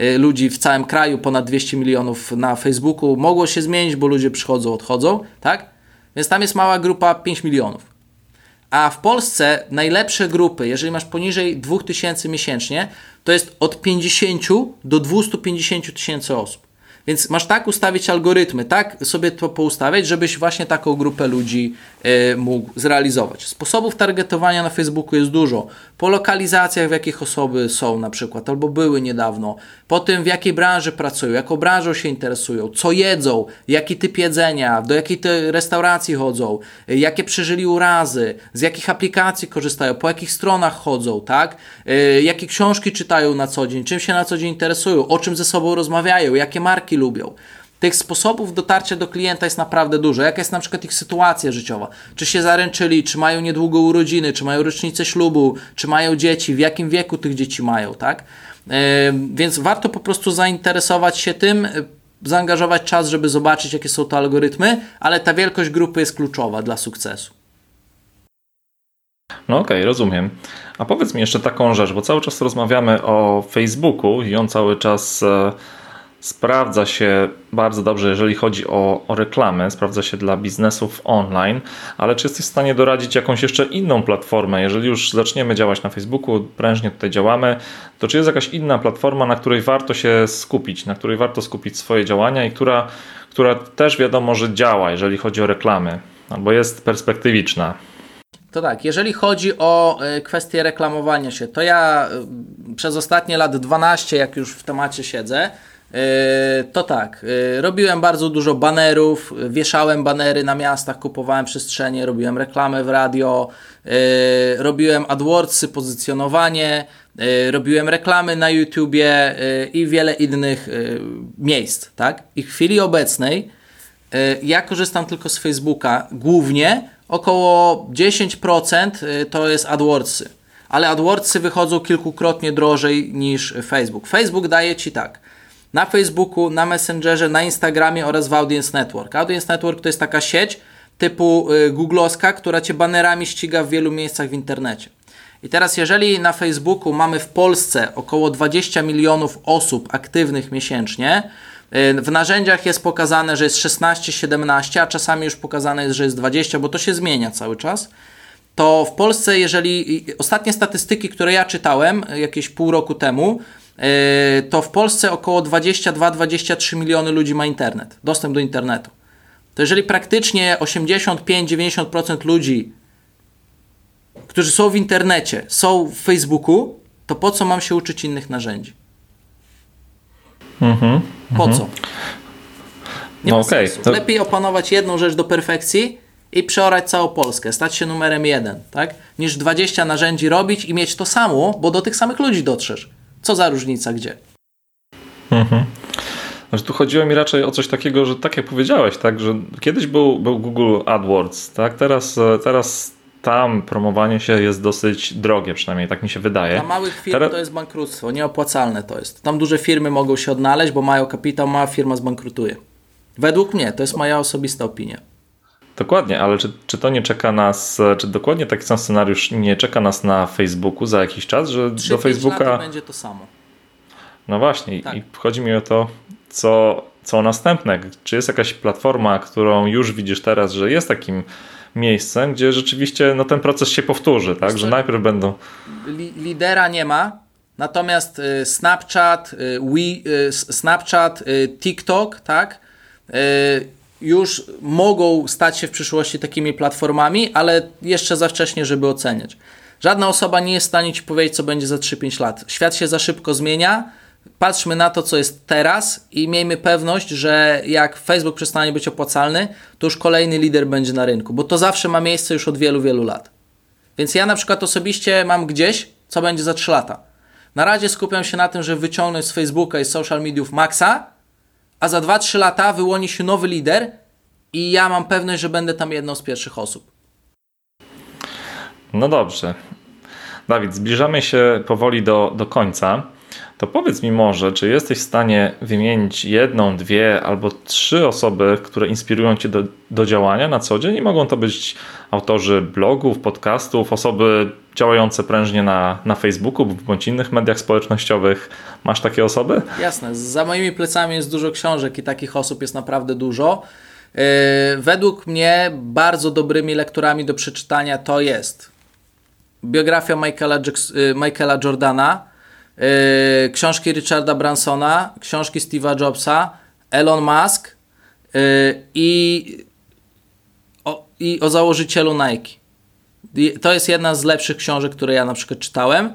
Y, ludzi w całym kraju, ponad 200 milionów na Facebooku. Mogło się zmienić, bo ludzie przychodzą, odchodzą, tak? Więc tam jest mała grupa 5 milionów. A w Polsce najlepsze grupy, jeżeli masz poniżej 2000 miesięcznie, to jest od 50 do 250 tysięcy osób. Więc masz tak ustawić algorytmy, tak sobie to poustawiać, żebyś właśnie taką grupę ludzi y, mógł zrealizować. Sposobów targetowania na Facebooku jest dużo. Po lokalizacjach, w jakich osoby są na przykład, albo były niedawno, po tym, w jakiej branży pracują, jaką branżą się interesują, co jedzą, jaki typ jedzenia, do jakiej restauracji chodzą, y, jakie przeżyli urazy, z jakich aplikacji korzystają, po jakich stronach chodzą, tak? Y, jakie książki czytają na co dzień, czym się na co dzień interesują, o czym ze sobą rozmawiają, jakie marki lubią. Tych sposobów dotarcia do klienta jest naprawdę dużo. Jaka jest na przykład ich sytuacja życiowa? Czy się zaręczyli, czy mają niedługo urodziny, czy mają rocznicę ślubu, czy mają dzieci, w jakim wieku tych dzieci mają, tak? Yy, więc warto po prostu zainteresować się tym, zaangażować czas, żeby zobaczyć, jakie są to algorytmy, ale ta wielkość grupy jest kluczowa dla sukcesu. No okej, okay, rozumiem. A powiedz mi jeszcze taką rzecz, bo cały czas rozmawiamy o Facebooku i on cały czas e, sprawdza się bardzo dobrze, jeżeli chodzi o, o reklamę, sprawdza się dla biznesów online, ale czy jesteś w stanie doradzić jakąś jeszcze inną platformę? Jeżeli już zaczniemy działać na Facebooku, prężnie tutaj działamy, to czy jest jakaś inna platforma, na której warto się skupić, na której warto skupić swoje działania i która, która też wiadomo, że działa, jeżeli chodzi o reklamy, albo jest perspektywiczna? To tak, jeżeli chodzi o e, kwestię reklamowania się, to ja e, przez ostatnie lat 12, jak już w temacie siedzę, to tak, robiłem bardzo dużo banerów, wieszałem banery na miastach, kupowałem przestrzenie, robiłem reklamę w radio, robiłem AdWordsy, pozycjonowanie, robiłem reklamy na YouTubie i wiele innych miejsc, tak? I w chwili obecnej ja korzystam tylko z Facebooka głównie, około 10% y, to jest AdWordsy. Ale AdWordsy wychodzą kilkukrotnie drożej niż Facebook. Facebook daje Ci tak. Na Facebooku, na Messengerze, na Instagramie oraz w Audience Network. Audience Network to jest taka sieć typu y, Googlowska, która Cię banerami ściga w wielu miejscach w internecie. I teraz, jeżeli na Facebooku mamy w Polsce około 20 milionów osób aktywnych miesięcznie, Y, w narzędziach jest pokazane, że jest 16, 17, a czasami już pokazane jest, że jest 20, bo to się zmienia cały czas. To w Polsce, jeżeli ostatnie statystyki, które ja czytałem jakieś pół roku temu, y, to w Polsce około 22-23 miliony ludzi ma internet, dostęp do internetu. To jeżeli praktycznie 85-90% ludzi, którzy są w internecie, są w Facebooku, to po co mam się uczyć innych narzędzi? Mhm. Po co? Nie no ma okay. sensu. Lepiej opanować jedną rzecz do perfekcji i przeorać całą Polskę, stać się numerem jeden, tak? Niż 20 narzędzi robić i mieć to samo, bo do tych samych ludzi dotrzesz. Co za różnica gdzie? Mhm. Znaczy, tu chodziło mi raczej o coś takiego, że tak jak powiedziałeś, tak, że kiedyś był, był Google AdWords, tak? Teraz, teraz tam promowanie się jest dosyć drogie, przynajmniej tak mi się wydaje. Dla małych firm Teraz... to jest bankructwo, nieopłacalne to jest. Tam duże firmy mogą się odnaleźć, bo mają kapitał, mała firma zbankrutuje. Według mnie, to jest moja osobista opinia. Dokładnie, ale czy, czy to nie czeka nas, czy dokładnie taki sam scenariusz nie czeka nas na Facebooku za jakiś czas, że 3, do Facebooka. Lat będzie to samo. No właśnie, tak. i chodzi mi o to, co, co następne. Czy jest jakaś platforma, którą już widzisz teraz, że jest takim miejscem, gdzie rzeczywiście no, ten proces się powtórzy, tak? że najpierw będą. Li lidera nie ma, natomiast y, Snapchat, y, Wii, y, Snapchat, TikTok, tak? Już mogą stać się w przyszłości takimi platformami, ale jeszcze za wcześnie, żeby oceniać. Żadna osoba nie jest w stanie ci powiedzieć, co będzie za 3-5 lat. Świat się za szybko zmienia patrzmy na to, co jest teraz i miejmy pewność, że jak Facebook przestanie być opłacalny, to już kolejny lider będzie na rynku, bo to zawsze ma miejsce już od wielu, wielu lat. Więc ja na przykład osobiście mam gdzieś, co będzie za 3 lata. Na razie skupiam się na tym, że wyciągnąć z Facebooka i z social mediów maksa, a za 2-3 lata wyłoni się nowy lider i ja mam pewność, że będę tam jedną z pierwszych osób. No dobrze. Dawid, zbliżamy się powoli do, do końca to powiedz mi może, czy jesteś w stanie wymienić jedną, dwie albo trzy osoby, które inspirują cię do, do działania na co dzień? I mogą to być autorzy blogów, podcastów, osoby działające prężnie na, na Facebooku bądź innych mediach społecznościowych. Masz takie osoby? Jasne. Za moimi plecami jest dużo książek i takich osób jest naprawdę dużo. Yy, według mnie bardzo dobrymi lekturami do przeczytania to jest biografia Michaela, yy, Michaela Jordana, yy, książki Richarda Bransona, książki Steve'a Jobsa, Elon Musk yy, i, o, i o założycielu Nike. To jest jedna z lepszych książek, które ja na przykład czytałem.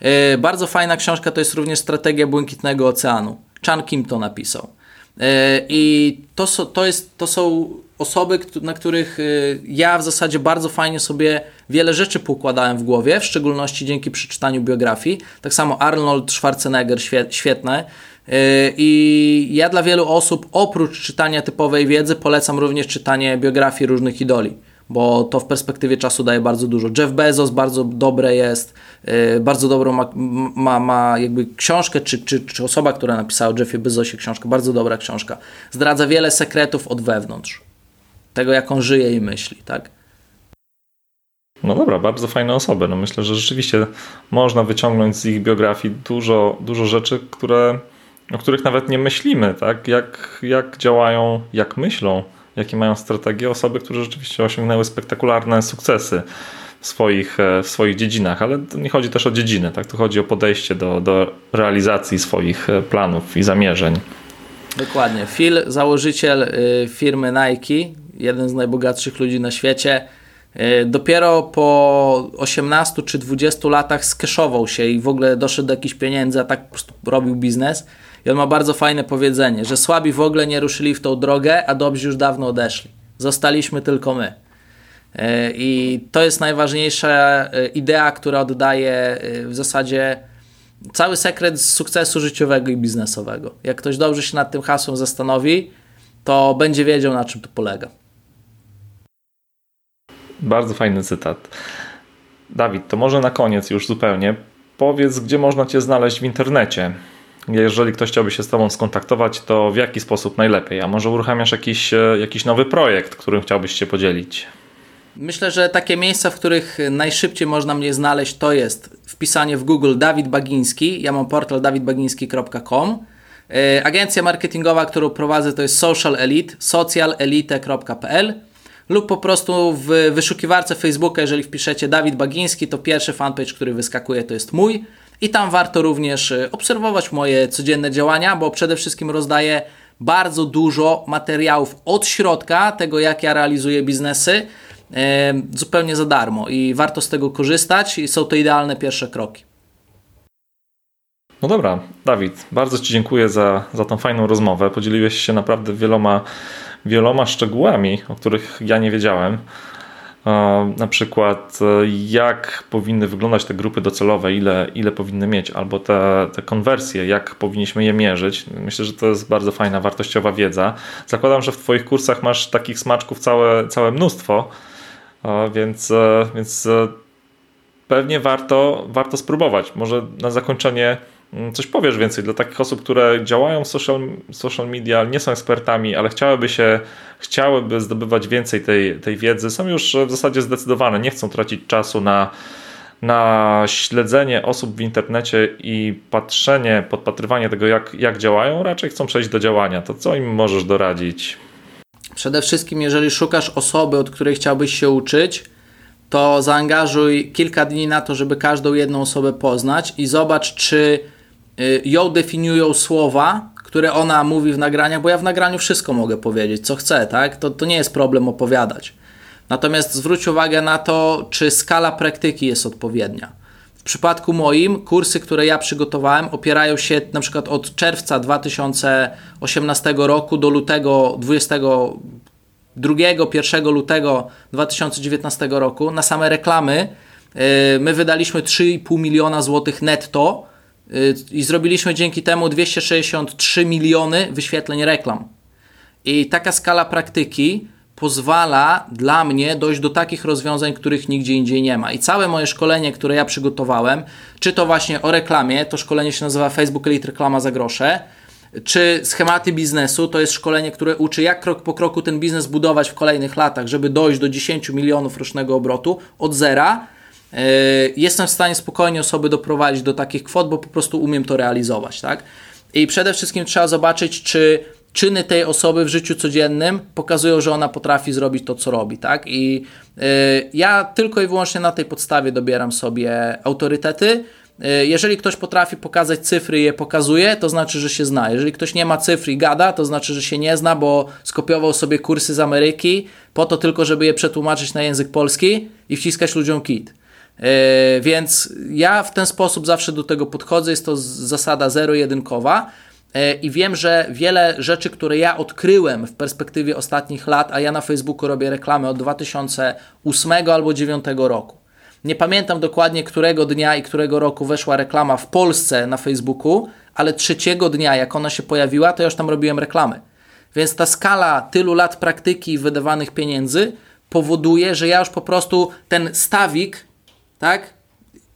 Yy, bardzo fajna książka to jest również Strategia Błękitnego Oceanu. Chan Kim to napisał. Yy, I to, to, jest, to są osoby, na których y, ja w zasadzie bardzo fajnie sobie wiele rzeczy poukładałem w głowie, w szczególności dzięki przeczytaniu biografii. Tak samo Arnold Schwarzenegger, świetne. Y, I ja dla wielu osób, oprócz czytania typowej wiedzy, polecam również czytanie biografii różnych idoli, bo to w perspektywie czasu daje bardzo dużo. Jeff Bezos bardzo dobre jest, y, bardzo dobrą ma, ma, ma jakby książkę, czy, czy, czy osoba, która napisała Jeffie Bezosie książkę, bardzo dobra książka. Zdradza wiele sekretów od wewnątrz tego, jak on żyje i myśli, tak? No dobra, bardzo fajne osoby. No myślę, że rzeczywiście można wyciągnąć z ich biografii dużo, dużo rzeczy, które, o których nawet nie myślimy, tak? Jak, jak działają, jak myślą, jakie mają strategie osoby, które rzeczywiście osiągnęły spektakularne sukcesy w swoich, e, w swoich dziedzinach, ale nie chodzi też o dziedziny, tak? Tu chodzi o podejście do, do realizacji swoich e, planów i zamierzeń. Dokładnie. Phil, założyciel y, firmy Nike, jeden z najbogatszych ludzi na świecie, y, dopiero po 18 czy 20 latach skeszował się i w ogóle doszedł do jakichś pieniędzy, a tak po prostu robił biznes. I on ma bardzo fajne powiedzenie, że słabi w ogóle nie ruszyli w tą drogę, a dobrzy już dawno odeszli. Zostaliśmy tylko my. Y, I to jest najważniejsza idea, która oddaje w zasadzie cały sekret sukcesu życiowego i biznesowego. Jak ktoś dobrze się nad tym hasłem zastanowi, to będzie wiedział, na czym to polega. Bardzo fajny cytat. Dawid, to może na koniec już zupełnie powiedz, gdzie można Cię znaleźć w internecie. Jeżeli ktoś chciałby się z Tobą skontaktować, to w jaki sposób najlepiej? A może uruchamiasz jakiś, e, jakiś nowy projekt, którym chciałbyś się podzielić? Myślę, że takie miejsca, w których najszybciej można mnie znaleźć, to jest wpisanie w Google Dawid Bagiński. Ja mam portal dawidbagiński.com. E, agencja marketingowa, którą prowadzę, to jest Social Elite, socialelite.pl lub po prostu w wyszukiwarce Facebooka, jeżeli wpiszecie Dawid Bagiński, to pierwszy fanpage, który wyskakuje, to jest mój. I tam warto również e, obserwować moje codzienne działania, bo przede wszystkim rozdaję bardzo dużo materiałów od środka tego, jak ja realizuję biznesy zupełnie za darmo i warto z tego korzystać i są to idealne pierwsze kroki. No dobra, Dawid, bardzo Ci dziękuję za, za tą fajną rozmowę. Podzieliłeś się naprawdę wieloma, wieloma szczegółami, o których ja nie wiedziałem. Na przykład, e, jak powinny wyglądać te grupy docelowe, ile, ile powinny mieć, albo te, te konwersje, jak powinniśmy je mierzyć. Myślę, że to jest bardzo fajna, wartościowa wiedza. Zakładam, że w Twoich kursach masz takich smaczków całe, całe mnóstwo. Więc, e, więc e, pewnie warto, warto spróbować. Może na zakończenie coś powiesz więcej dla takich osób, które działają w social, social media, nie są ekspertami, ale chciałyby się, chciałyby zdobywać więcej tej, tej wiedzy, są już w zasadzie zdecydowane, nie chcą tracić czasu na, na śledzenie osób w internecie i patrzenie, podpatrywanie tego, jak, jak działają, raczej chcą przejść do działania. To co im możesz doradzić? Przede wszystkim, jeżeli szukasz osoby, od której chciałbyś się uczyć, to zaangażuj kilka dni na to, żeby każdą jedną osobę poznać i zobacz, czy ją definiują słowa, które ona mówi w nagraniach, bo ja w nagraniu wszystko mogę powiedzieć, co chcę, tak? To, to nie jest problem opowiadać. Natomiast zwróć uwagę na to, czy skala praktyki jest odpowiednia. W przypadku moim kursy, które ja przygotowałem, opierają się na przykład od czerwca 2018 roku do lutego 22, 1 lutego 2019 roku na same reklamy. Y, my wydaliśmy 3,5 miliona złotych netto y, i zrobiliśmy dzięki temu 263 miliony wyświetleń reklam. I taka skala praktyki pozwala dla mnie dojść do takich rozwiązań, których nigdzie indziej nie ma. I całe moje szkolenie, które ja przygotowałem, czy to właśnie o reklamie, to szkolenie się nazywa Facebook Elite Reklama za grosze, czy schematy biznesu, to jest szkolenie, które uczy, jak krok po kroku ten biznes budować w kolejnych latach, żeby dojść do 10 milionów rocznego obrotu od zera. Yy, jestem w stanie spokojnie osoby doprowadzić do takich kwot, bo po prostu umiem to realizować, tak? I przede wszystkim trzeba zobaczyć, czy czyny tej osoby w życiu codziennym pokazują, że ona potrafi zrobić to, co robi, tak? I y, ja tylko i wyłącznie na tej podstawie dobieram sobie autorytety. Y, jeżeli ktoś potrafi pokazać cyfry i je pokazuje, to znaczy, że się zna. Jeżeli ktoś nie ma cyfr i gada, to znaczy, że się nie zna, bo skopiował sobie kursy z Ameryki po to tylko, żeby je przetłumaczyć na język polski i wciskać ludziom kit. Yy, więc ja w ten sposób zawsze do tego podchodzę. Jest to zasada zero-jedynkowa. E, i wiem, że wiele rzeczy, które ja odkryłem w perspektywie ostatnich lat, a ja na Facebooku robię reklamę od 2008 albo 2009 roku. Nie pamiętam dokładnie, którego dnia i którego roku weszła reklama w Polsce na Facebooku, ale trzeciego dnia, jak ona się pojawiła, to ja już tam robiłem reklamy. Więc ta skala tylu lat praktyki i wydawanych pieniędzy powoduje, że ja już po prostu ten stawik, tak,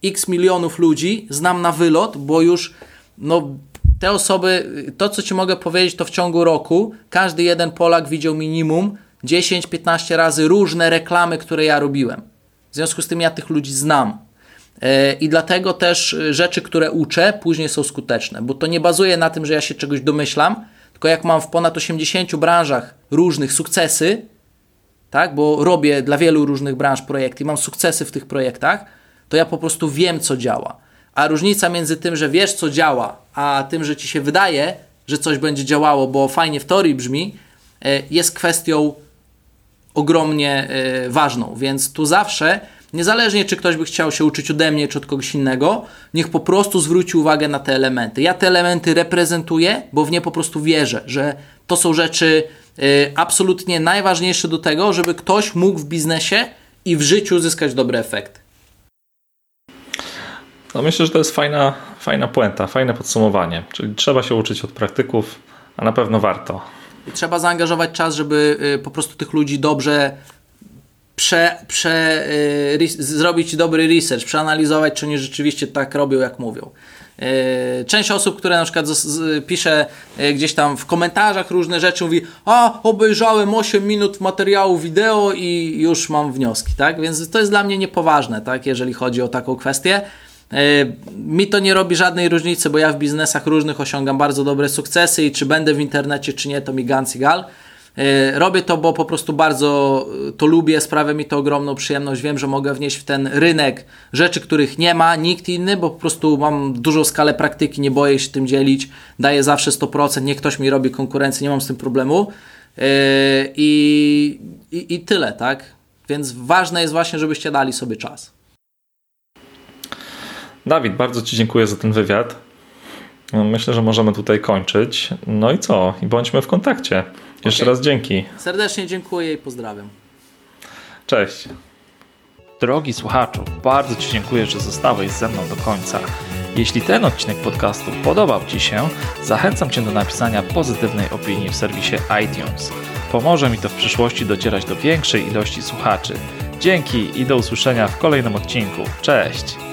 x milionów ludzi znam na wylot, bo już no, te osoby, to co Ci mogę powiedzieć, to w ciągu roku każdy jeden Polak widział minimum 10-15 razy różne reklamy, które ja robiłem. W związku z tym ja tych ludzi znam. E, I dlatego też e, rzeczy, które uczę, później są skuteczne, bo to nie bazuje na tym, że ja się czegoś domyślam, tylko jak mam w ponad 80 branżach różnych sukcesy, tak, bo robię dla wielu różnych branż projekty mam sukcesy w tych projektach, to ja po prostu wiem, co działa. A różnica między tym, że wiesz, co działa, a tym, że ci się wydaje, że coś będzie działało, bo fajnie w teorii brzmi, e, jest kwestią ogromnie e, ważną. Więc tu zawsze, niezależnie czy ktoś by chciał się uczyć ode mnie, czy od kogoś innego, niech po prostu zwróci uwagę na te elementy. Ja te elementy reprezentuję, bo w nie po prostu wierzę, że to są rzeczy e, absolutnie najważniejsze do tego, żeby ktoś mógł w biznesie i w życiu uzyskać dobre efekty. No myślę, że to jest fajna, fajna puenta, fajne podsumowanie. Czyli trzeba się uczyć od praktyków, a na pewno warto. I trzeba zaangażować czas, żeby y, po prostu tych ludzi dobrze prze, prze, y, zrobić dobry research, przeanalizować, czy oni rzeczywiście tak robią, jak mówią. Y, Część osób, które na przykład pisze y, gdzieś tam w komentarzach różne rzeczy, mówi: A, obejrzałem 8 minut materiału wideo i już mam wnioski, tak? Więc to jest dla mnie niepoważne, tak? Jeżeli chodzi o taką kwestię. Y, Mi to nie robi żadnej różnicy, bo ja w biznesach różnych osiągam bardzo dobre sukcesy i czy będę w internecie, czy nie, to mi ganz egal. Y, Robię to, bo po prostu bardzo y, to lubię, sprawia mi to ogromną przyjemność. Wiem, że mogę wnieść w ten rynek rzeczy, których nie ma nikt inny, bo po prostu mam dużą skalę praktyki, nie boję się tym dzielić, daję zawsze 100%, nie ktoś mi robi konkurencję, nie mam z tym problemu. Y, I, i, i tyle, tak? Więc ważne jest właśnie, żebyście dali sobie czas. Dawid, bardzo Ci dziękuję za ten wywiad. No, Myślę, że możemy tutaj kończyć. No i co? I bądźmy w kontakcie. Jeszcze Okej. raz dzięki. Serdecznie dziękuję i pozdrawiam. Cześć. Drogi słuchaczu, bardzo Ci dziękuję, że zostałeś ze mną do końca. Jeśli ten odcinek podcastu podobał Ci się, zachęcam Cię do napisania pozytywnej opinii w serwisie iTunes. Pomoże mi to w przyszłości docierać do większej ilości słuchaczy. Dzięki i do usłyszenia w kolejnym odcinku. Cześć!